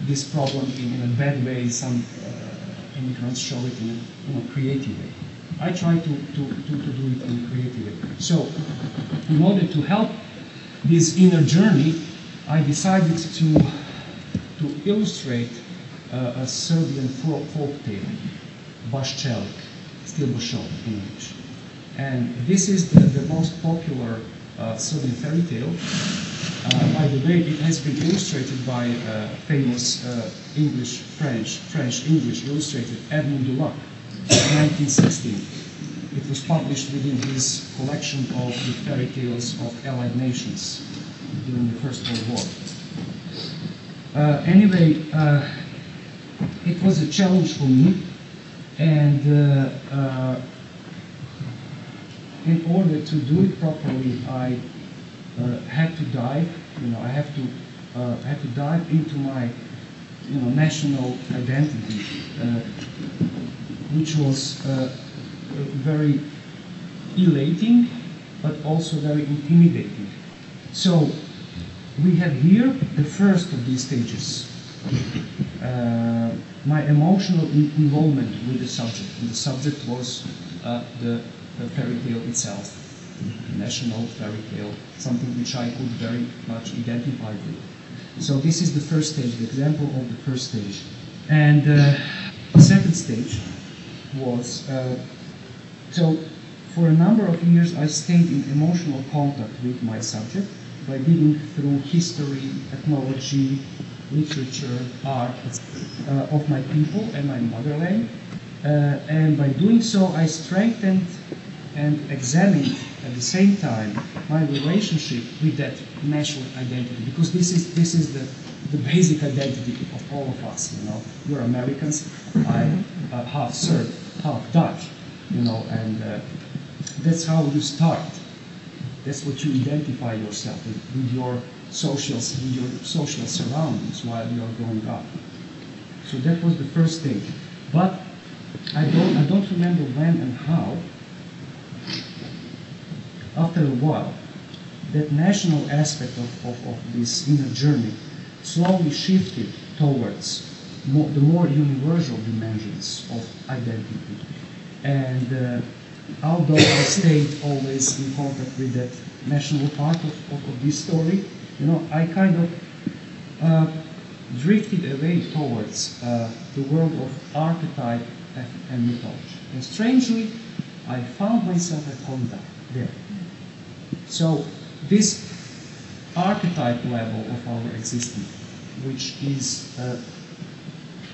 this problem in, in a bad way. Some uh, immigrants show it in a you know, creative way. I try to, to, to, to do it in a creative way. So, in order to help this inner journey, I decided to, to illustrate uh, a Serbian folk, tale, Baščelik, Steel Bashaw in English. And this is the, the most popular uh, Serbian fairy tale. Uh, by the way, it has been illustrated by a famous uh, English, French, French English illustrator Edmond Dulac in 1916. It was published within his collection of the fairy tales of Allied nations during the First World War. Uh, anyway, uh, it was a challenge for me, and uh, uh in order to do it properly, I uh, had to dive. You know, I have to uh, have to dive into my you know national identity, which was very elating, but also very intimidating. So we have here the first of these stages. Uh, my emotional involvement with the subject. And the subject was uh, the, the, fairy tale itself, the national fairy tale, something which I could very much identify with. So this is the first stage, the example of the first stage. And uh, the second stage was, uh, so for a number of years I stayed in emotional contact with my subject by digging through history, ethnology, literature, art uh, of my people and my motherland. Uh, and by doing so, I strengthened and examined at the same time my relationship with that national identity, because this is this is the the basic identity of all of us. You know, you're Americans, I'm uh, half Serb, half Dutch. You know, and uh, that's how you start. That's what you identify yourself with, with your social, with your social surroundings while you are growing up. So that was the first stage. But I don't, I don't remember when and how. After a while, that national aspect of, of, of this inner journey slowly shifted towards more, the more universal dimensions of identity. And uh, although I stayed always in contact with that national part of, of, of this story, you know, I kind of uh, drifted away towards uh, the world of archetype and mythology. And strangely, I found myself at home there. So this archetype level of our existence, which is uh,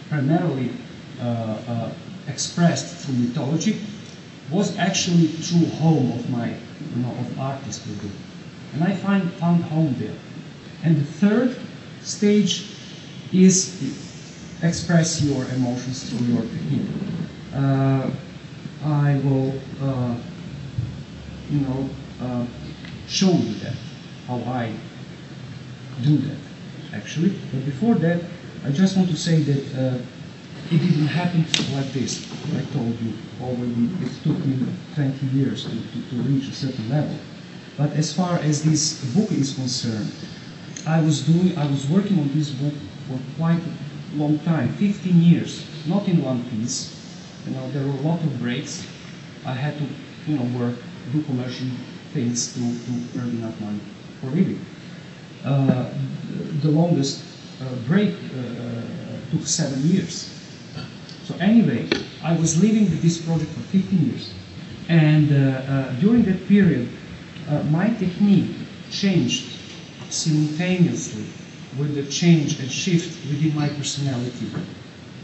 primarily uh, uh, expressed through mythology, was actually true home of my, you know, of artistry. And I find, found home there. And the third stage is express your emotions through your technique. Uh, I will, uh, you know, uh, show you that, how I do that, actually. But before that, I just want to say that uh, it didn't happen like this. I told you already, it took me 20 years to, to, to reach a certain level. But as far as this book is concerned, I was doing, I was working on this book for quite a long time, 15 years, not in one piece. You know, there were a lot of breaks. I had to, you know, work, do commercial things to, to earn enough money for living. Uh, the longest uh, break uh, took seven years. So anyway, I was living with this project for 15 years. And uh, uh, during that period, uh, my technique changed simultaneously with the change and shift within my personality.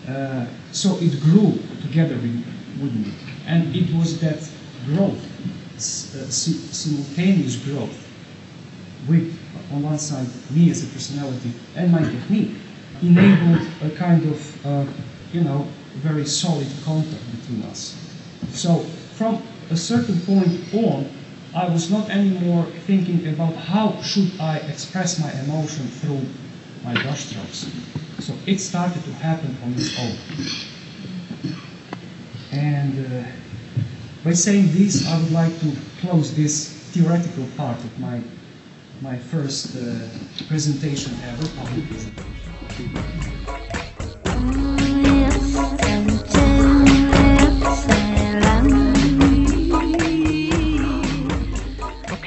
Uh, so it grew together with, me. And it was that growth, uh, si- simultaneous growth, with, on one side, me as a personality and my technique, enabled a kind of, uh, you know, very solid contact between us. So from a certain point on, I was not anymore thinking about how should I express my emotion through my brushstrokes. So it started to happen on its own. And uh, by saying this, I would like to close this theoretical part of my my first uh, presentation ever, public presentation.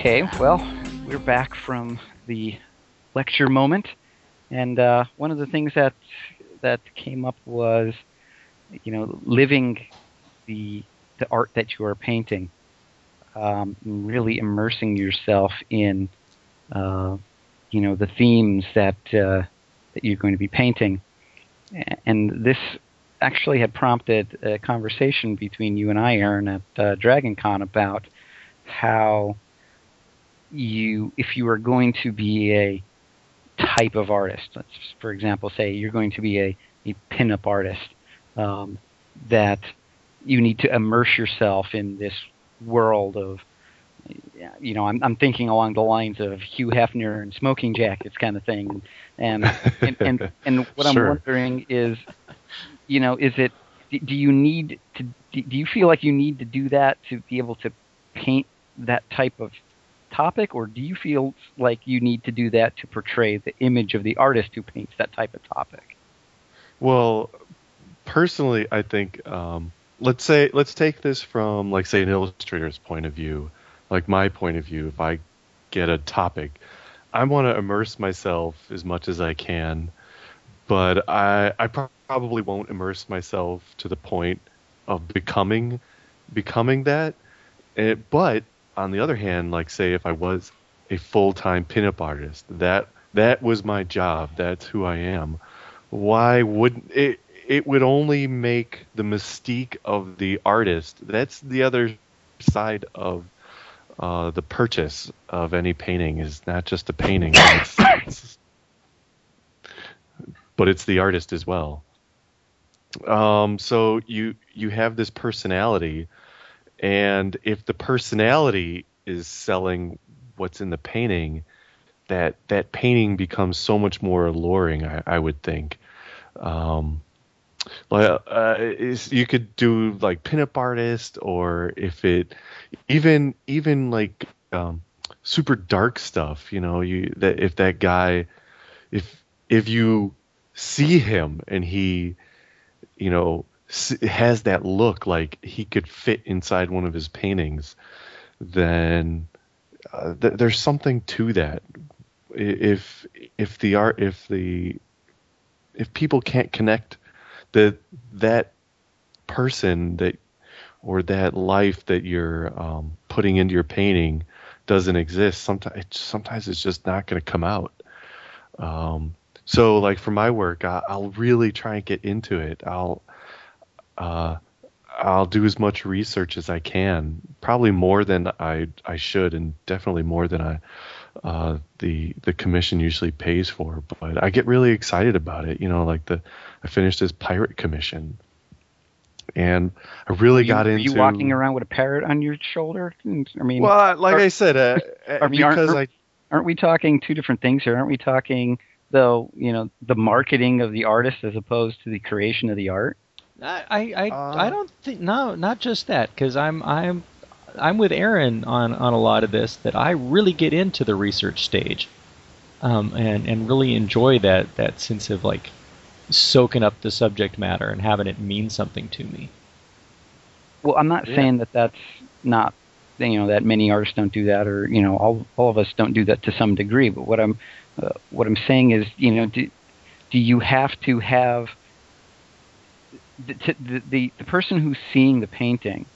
Okay, well, we're back from the lecture moment, and uh, one of the things that that came up was, you know, living the the art that you are painting, um, really immersing yourself in, uh, you know, the themes that uh, that you're going to be painting, and this actually had prompted a conversation between you and I, Aaron, at uh, DragonCon about how you if you are going to be a type of artist let's for example say you're going to be a, a pinup artist um, that you need to immerse yourself in this world of you know I'm, I'm thinking along the lines of Hugh Hefner and smoking jackets kind of thing. And and and, and what I'm wondering is you know is it do you need to do you feel like you need to do that to be able to paint that type of topic, or do you feel like you need to do that to portray the image of the artist who paints that type of topic? Well, personally, I think um, let's say let's take this from like say an illustrator's point of view, like my point of view. If I get a topic, I want to immerse myself as much as I can, but I I pro- probably won't immerse myself to the point of becoming becoming that. Eh, but on the other hand, like say if I was a full-time pinup artist, that that was my job. That's who I am why wouldn't it it would only make the mystique of the artist that's the other side of uh, the purchase of any painting is not just a painting it's, it's- but it's the artist as well um, so you you have this personality and if the personality is selling what's in the painting that that painting becomes so much more alluring I, I would think. Um, like uh, you could do like pinup artist or if it even even like um, super dark stuff you know you that if that guy if if you see him and he you know has that look like he could fit inside one of his paintings then uh, th- there's something to that. If if the art if the if people can't connect that that person that or that life that you're um, putting into your painting doesn't exist sometimes sometimes it's just not going to come out. Um, so like for my work I, i'll really try and get into it. I'll uh, I'll do as much research as I can, probably more than I I should, and definitely more than I uh, the the commission usually pays for. But I get really excited about it. You know, like the I finished this pirate commission, and I really you, got are into. you walking around with a parrot on your shoulder? I mean, Well, like are- I said, uh, mean, aren't- because I aren't we talking two different things here? Aren't we talking though? You know, the marketing of the artist as opposed to the creation of the art. I I I, Uh, I don't think no, not just that because I'm I'm I'm with Aaron on on a lot of this that I really get into the research stage, um, and and really enjoy that that sense of like soaking up the subject matter and having it mean something to me. Well, I'm not Yeah. saying that that's not you know that many artists don't do that, or you know all all of us don't do that to some degree. But what I'm uh, what I'm saying is, you know, do, do you have to have the, the the person who's seeing the painting,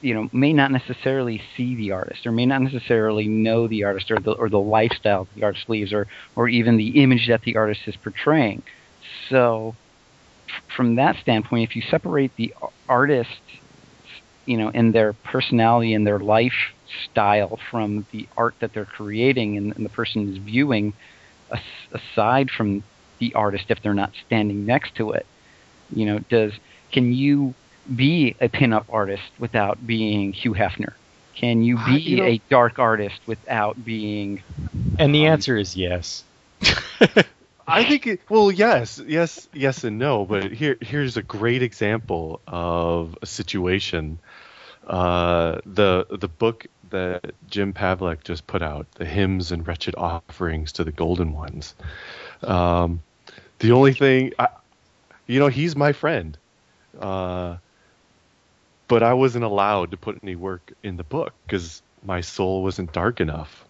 you know, may not necessarily see the artist, or may not necessarily know the artist, or the or the lifestyle the artist leaves, or or even the image that the artist is portraying. So, from that standpoint, if you separate the artist you know, and their personality and their lifestyle from the art that they're creating and, and the person is viewing, as, aside from the artist, if they're not standing next to it, you know, does can you be a pinup artist without being Hugh Hefner? Can you I- be you know- a dark artist without being? And the Um, answer is yes. I think it, well, yes, yes, yes, and no. But here, here's a great example of a situation. Uh, the the book that Jim Pavelec just put out, the hymns and wretched offerings to the golden ones. Um, the only thing, I, you know, he's my friend, uh, but I wasn't allowed to put any work in the book because my soul wasn't dark enough.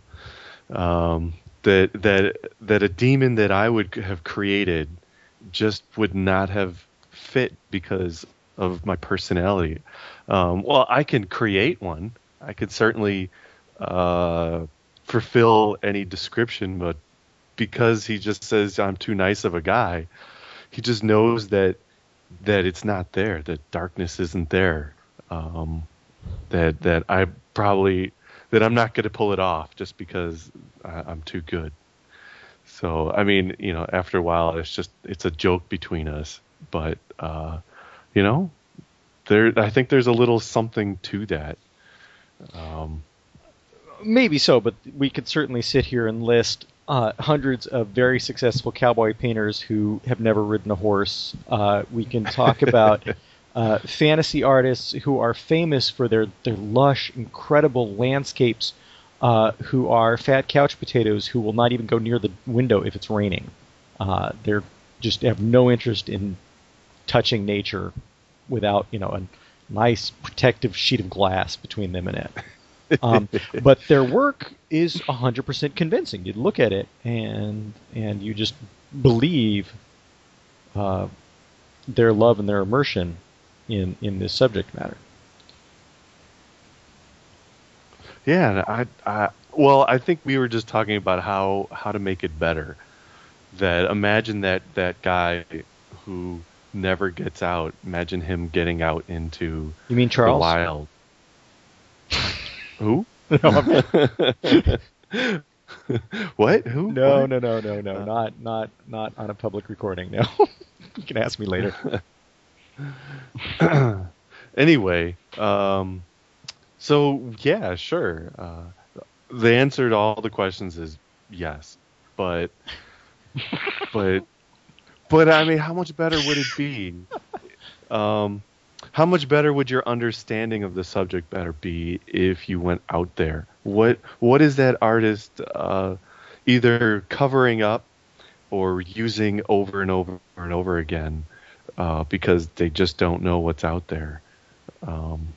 Um, that that that a demon that I would have created just would not have fit because of my personality. Um, well, I can create one. I could certainly uh, fulfill any description, but because he just says I'm too nice of a guy, he just knows that that it's not there. That darkness isn't there. Um, that that I probably that I'm not going to pull it off just because I, I'm too good. So I mean, you know, after a while, it's just it's a joke between us. But uh, you know, there I think there's a little something to that. Um, Maybe so, but we could certainly sit here and list uh, hundreds of very successful cowboy painters who have never ridden a horse. Uh, we can talk about uh, fantasy artists who are famous for their, their lush, incredible landscapes, uh, who are fat couch potatoes who will not even go near the window if it's raining. Uh, they're just have no interest in touching nature without you know a nice protective sheet of glass between them and it. Um, but their work is 100% convincing. You look at it and and you just believe uh, their love and their immersion in in this subject matter. yeah, I, I well, I think we were just talking about how how to make it better. That imagine that that guy who never gets out. Imagine him getting out into You mean Charles? the wild. Who? No, what? Who? no, What? no, no, no, no, Uh, not not not on a public recording. No, you can ask me later. anyway, um, so yeah, sure. Uh, the answer to all the questions is yes, but but but I mean, how much better would it be? Um, how much better would your understanding of the subject matter be if you went out there? What what is that artist uh, either covering up or using over and over and over again uh, because they just don't know what's out there? Um,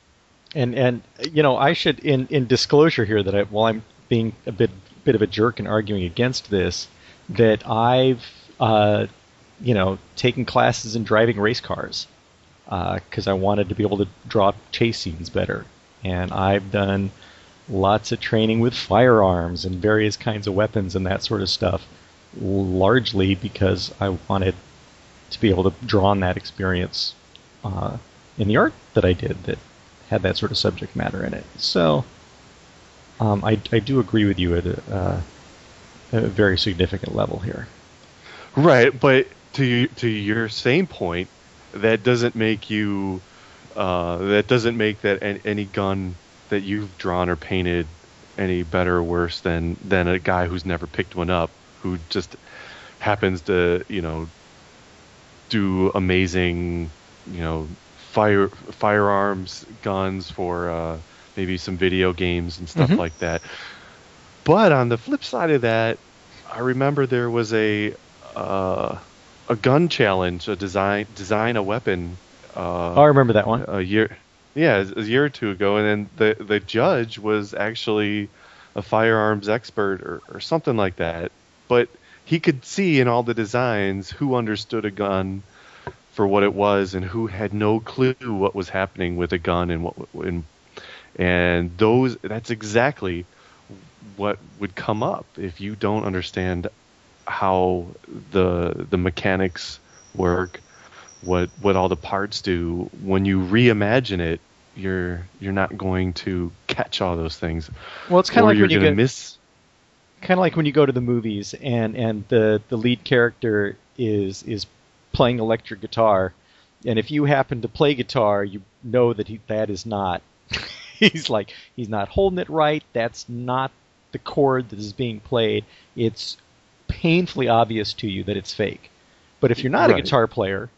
And and you know, I should in in disclosure here that I, while I'm being a bit bit of a jerk and arguing against this, that I've uh, you know taken classes in driving race cars because I wanted to be able to draw chase scenes better, and I've done lots of training with firearms and various kinds of weapons and that sort of stuff, largely because I wanted to be able to draw on that experience uh, in the art that I did that had that sort of subject matter in it. So um, I, I do agree with you at a, uh, a very significant level here. Right, but to to your same point, that doesn't make you uh, that doesn't make that an- any gun that you've drawn or painted any better or worse than than a guy who's never picked one up, who just happens to you know do amazing you know fire firearms guns for uh, maybe some video games and stuff Mhm. like that. But on the flip side of that, I remember there was a uh, a gun challenge, a design design a weapon. Uh, Oh, I remember that one. a year yeah a year or two ago and then the the judge was actually a firearms expert or, or something like that but he could see in all the designs who understood a gun for what it was and who had no clue what was happening with a gun and what and and those that's exactly what would come up if you don't understand how the the mechanics work what what all the parts do when you reimagine it you're you're not going to catch all those things Well, it's kind of like you're when you to miss kind of like when you go to the movies and and the the lead character is is playing electric guitar, and if you happen to play guitar, you know that he that is not. he's like he's not holding it right. That's not the chord that is being played. It's painfully obvious to you that it's fake. But if you're not a guitar player,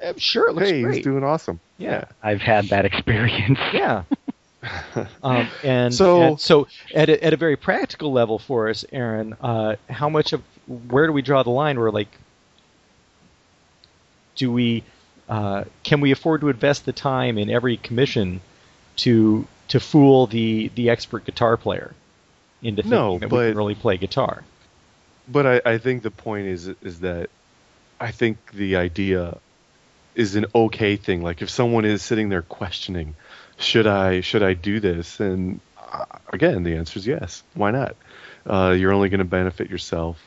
eh, sure, it looks hey great. he's doing awesome yeah. I've had that experience. Yeah. um, and So- and so at a, at a very practical level for us, Aaron, uh, how much of where do we draw the line? Where like, do we uh, can we afford to invest the time in every commission to to fool the the expert guitar player into thinking No, that we can really play guitar? But I, I think the point is is that I think the idea is an okay thing. Like if someone is sitting there questioning, should I should I do this? And uh, again, the answer is yes. Why not? Uh, you're only going to benefit yourself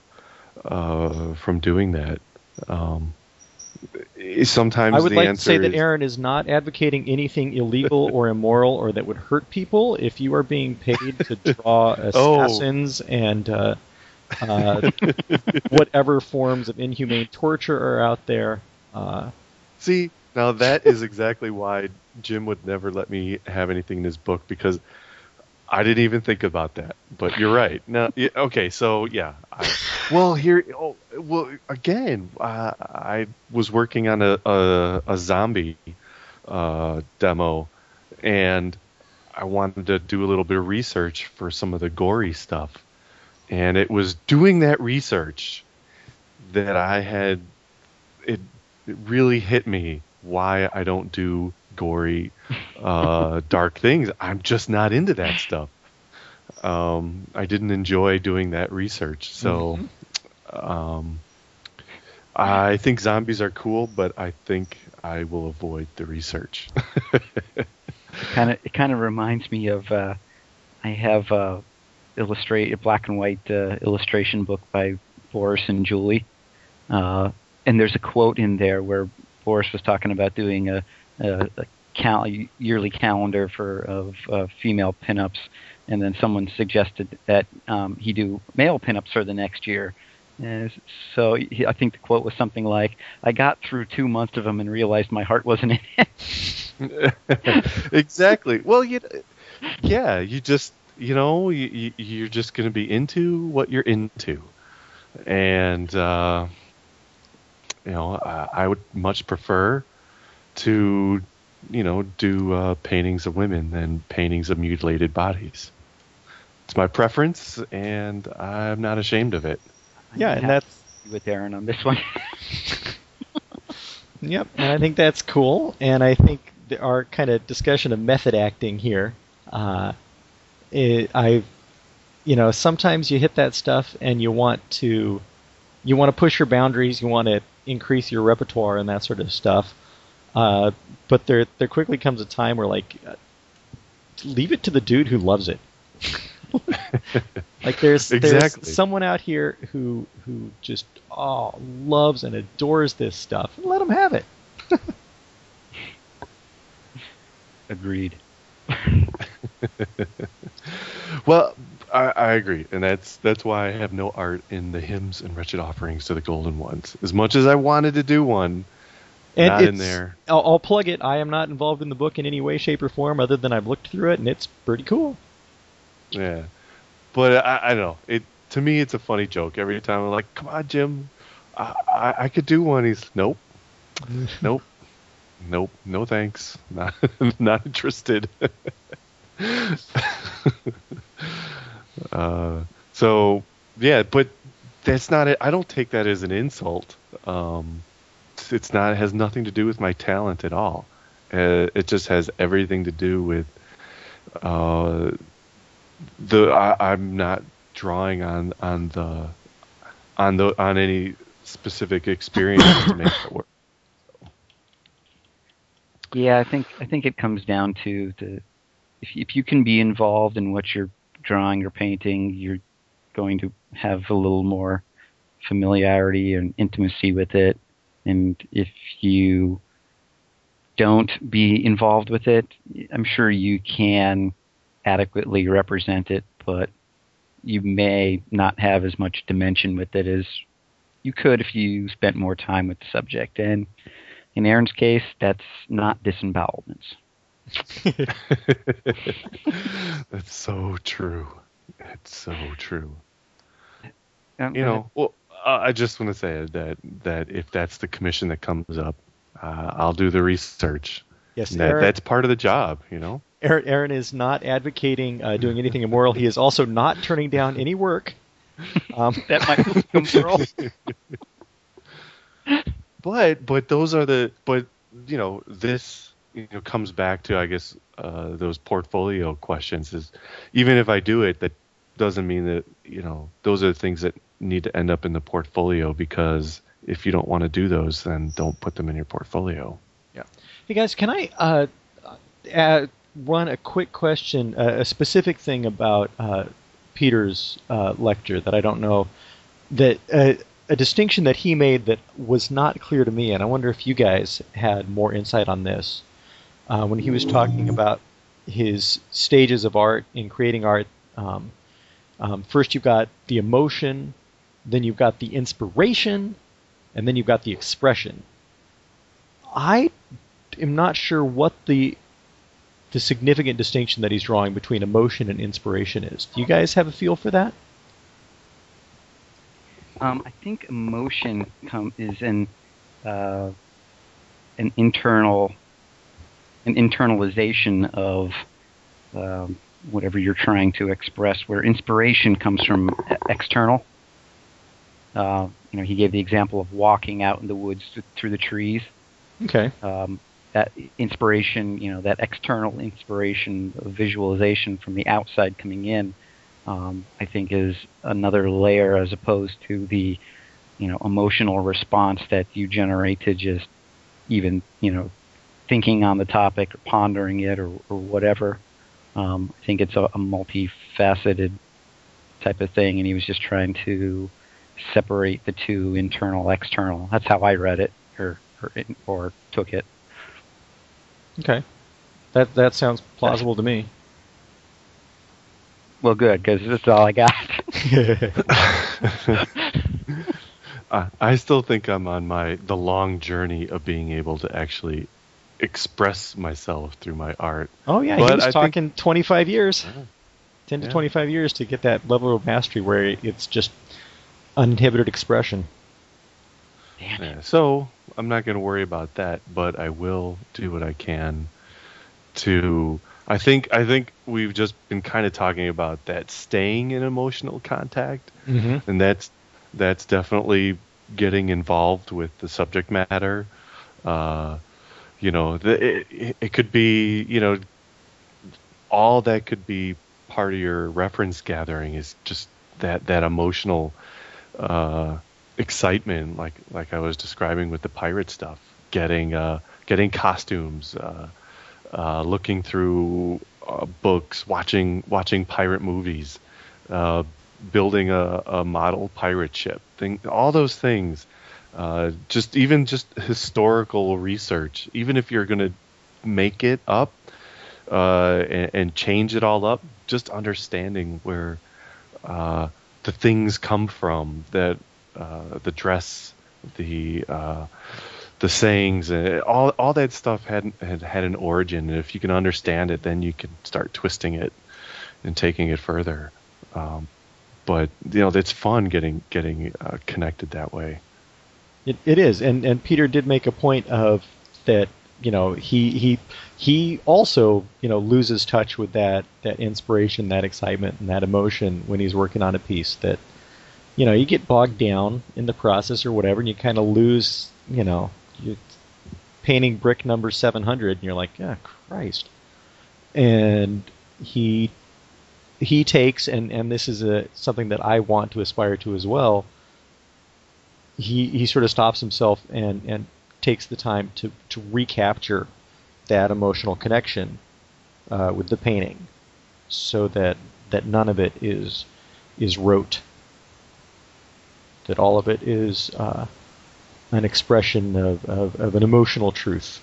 uh, from doing that. Um, i- sometimes I would the like to say that Aaron is not advocating anything illegal or immoral or that would hurt people. If you are being paid to draw Oh. assassins and uh, uh, whatever forms of inhumane torture are out there, uh, See, now that is exactly why Jim would never let me have anything in his book because I didn't even think about that. But you're right. Now, okay, so yeah. I, well, here, oh, well, again, uh, I was working on a a, a zombie uh, demo, and I wanted to do a little bit of research for some of the gory stuff, and it was doing that research that I had it it really hit me why I don't do gory, uh, dark things. I'm just not into that stuff. Um, I didn't enjoy doing that research, so um, I think zombies are cool, but I think I will avoid the research. kind of it kind of reminds me of uh, I have a illustrate a black and white uh, illustration book by Boris and Julie, uh, and there's a quote in there where Boris was talking about doing a, a, a cal- yearly calendar for of uh, female pinups, and then someone suggested that um, he do male pinups for the next year. And so he, I think the quote was something like, "I got through two months of them and realized my heart wasn't in it." exactly. Well, you, yeah, you just, you know, you, you- you're just going to be into what you're into, and uh, you know, I, I would much prefer to, you know, do uh, paintings of women than paintings of mutilated bodies. It's my preference, and I'm not ashamed of it. yeah, and that's with Aaron on this one. Yep, and I think that's cool. And I think our kind of discussion of method acting here, uh, it, I, you know, sometimes you hit that stuff and you want to, you want to push your boundaries, you want to increase your repertoire and that sort of stuff. Uh, but there, there quickly comes a time where like, uh, leave it to the dude who loves it. like there's Exactly. there's someone out here who who just oh loves and adores this stuff. Let him have it. Agreed. Well, I, I agree, and that's that's why I have no art in the hymns and wretched offerings to the golden ones. As much as I wanted to do one, And not in there. I'll, I'll plug it. I am not involved in the book in any way, shape, or form, other than I've looked through it, and it's pretty cool. Yeah, but I, I don't know. It to me, it's a funny joke every time. I'm like, "Come on, Jim, I, I, I could do one." He's, "Nope, nope, nope, no thanks, not not interested." uh, so yeah, but that's not it. I don't take that as an insult. Um, it's- not it has nothing to do with my talent at all. Uh, it just has everything to do with uh, the I, I'm not drawing on on the on the on any specific experience to make it work. Yeah, I think I think it comes down to the if if you can be involved in what you're drawing or painting, you're going to have a little more familiarity and intimacy with it. And if you don't be involved with it, I'm sure you can adequately represent it, but you may not have as much dimension with it as you could if you spent more time with the subject. And in Aaron's case, that's not disembowelments. That's so true. It's so true. Um, You know, well, uh, I just want to say that that if that's the commission that comes up, uh, I'll do the research. Yes, That, Aaron, that's part of the job, you know. Aaron, Aaron is not advocating uh, doing anything immoral. He is also not turning down any work. Um, that might become moral. But but those are the but you know this you know comes back to I guess uh, those portfolio questions is even if I do it that doesn't mean that you know those are the things that need to end up in the portfolio because if you don't want to do those then don't put them in your portfolio. Yeah. Hey guys, can I uh, uh, run a quick question, uh, a specific thing about uh, Peter's uh, lecture that I don't know, that uh, a distinction that he made that was not clear to me, and I wonder if you guys had more insight on this. Uh, when he was talking about his stages of art in creating art, um, um, first you've got the emotion, then you've got the inspiration, and then you've got the expression. I am not sure what the the significant distinction that he's drawing between emotion and inspiration is. Do you guys have a feel for that? Um, I think emotion come is an uh, an internal an internalization of um, whatever you're trying to express. Where inspiration comes from external. Uh, you know, he gave the example of walking out in the woods th- through the trees. Okay. um, that inspiration, you know, that external inspiration of visualization from the outside coming in, um, I think is another layer as opposed to the, you know, emotional response that you generate to just even, you know, thinking on the topic or pondering it or, or whatever. Um, I think it's a, a multifaceted type of thing, and he was just trying to separate the two internal, external. That's how I read it or or, or took it. Okay. That that sounds plausible to me. Well, good because that's all I got. I, I still think I'm on my the long journey of being able to actually express myself through my art. oh yeah, But he was I think- talking 25 years, 10 to Yeah. 25 years to get that level of mastery where it's just uninhibited expression. Damn. Yeah, so I'm not going to worry about that, but I will do what I can to. I think I think we've just been kind of talking about that staying in emotional contact, Mm-hmm. and that's that's definitely getting involved with the subject matter. Uh, you know, the, it, it could be you know all that could be part of your reference gathering is just that that emotional uh, excitement, like like I was describing with the pirate stuff, getting uh, getting costumes, uh, uh, looking through uh, books, watching watching pirate movies, uh, building a, a model pirate ship, thing, all those things. Uh, just even just historical research, even if you're going to make it up uh, and, and change it all up, just understanding where the things come from that the dress, the the sayings, uh, all all that stuff had had had an origin, and if you can understand it, then you can start twisting it and taking it further. Um, but you know, it's fun getting getting uh, connected that way. It, it is, and and Peter did make a point of that. You know, he he he also you know loses touch with that that inspiration, that excitement, and that emotion when he's working on a piece. That you know, you get bogged down in the process or whatever, and you kind of lose, you know, you painting brick number 700, and you're like, yeah, Christ. And he he takes, and and this is a something that I want to aspire to as well. He he sort of stops himself and and takes the time to to recapture that emotional connection uh, with the painting, so that that none of it is is rote. That all of it is uh, an expression of, of, of an emotional truth.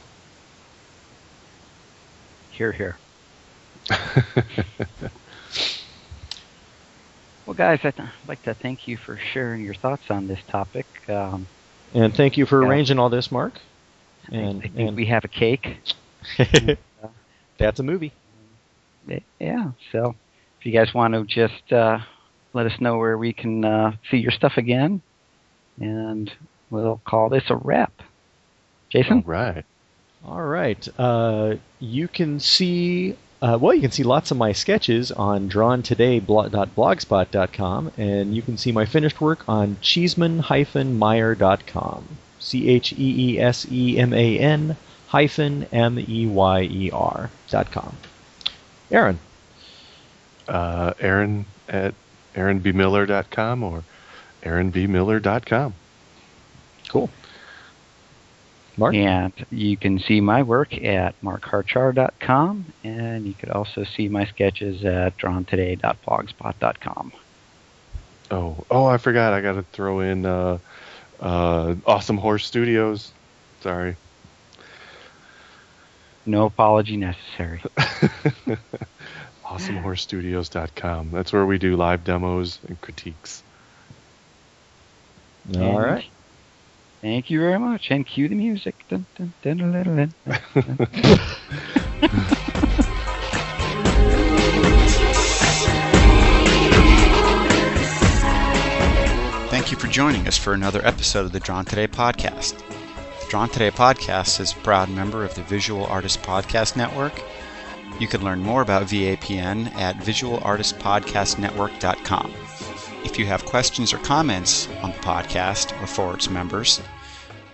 Here, here. well, guys, I'd like to thank you for sharing your thoughts on this topic. Um, And thank you for Yeah. arranging all this, Mark. And, I think and we have a cake. that's a movie. Yeah. So, if you guys want to just uh, let us know where we can uh, see your stuff again, and we'll call this a wrap. Jason. All right. All right. Uh, you can see, uh, well, you can see lots of my sketches on drawntoday.blogspot.com, and you can see my finished work on cheeseman-meyer.com. C H E E S E M A N hyphen M E Y E R dot com. Aaron. Uh, Aaron at aaronbmiller.com or aaronbmiller.com. Cool. Mark. And you can see my work at markharchar.com, and you could also see my sketches at drawntoday.blogspot.com. Oh, oh, I forgot. I got to throw in uh, uh, Awesome Horse Studios. Sorry. No apology necessary. AwesomeHorseStudios.com. That's where we do live demos and critiques. All And right. Thank you very much. And cue the music. Dun, dun, dun. Thank you for joining us for another episode of the Drawn Today podcast. The Drawn Today podcast is a proud member of the Visual Artist Podcast Network. You can learn more about VAPN at visualartistpodcastnetwork.com. If you have questions or comments on the podcast or for its members,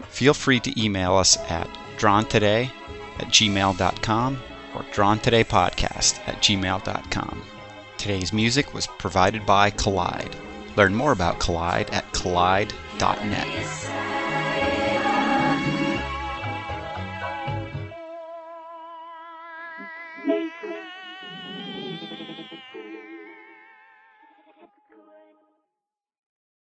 feel free to email us at drawntoday at gmail.com or drawntodaypodcast at gmail.com. Today's music was provided by Collide. Learn more about Collide at collide.net.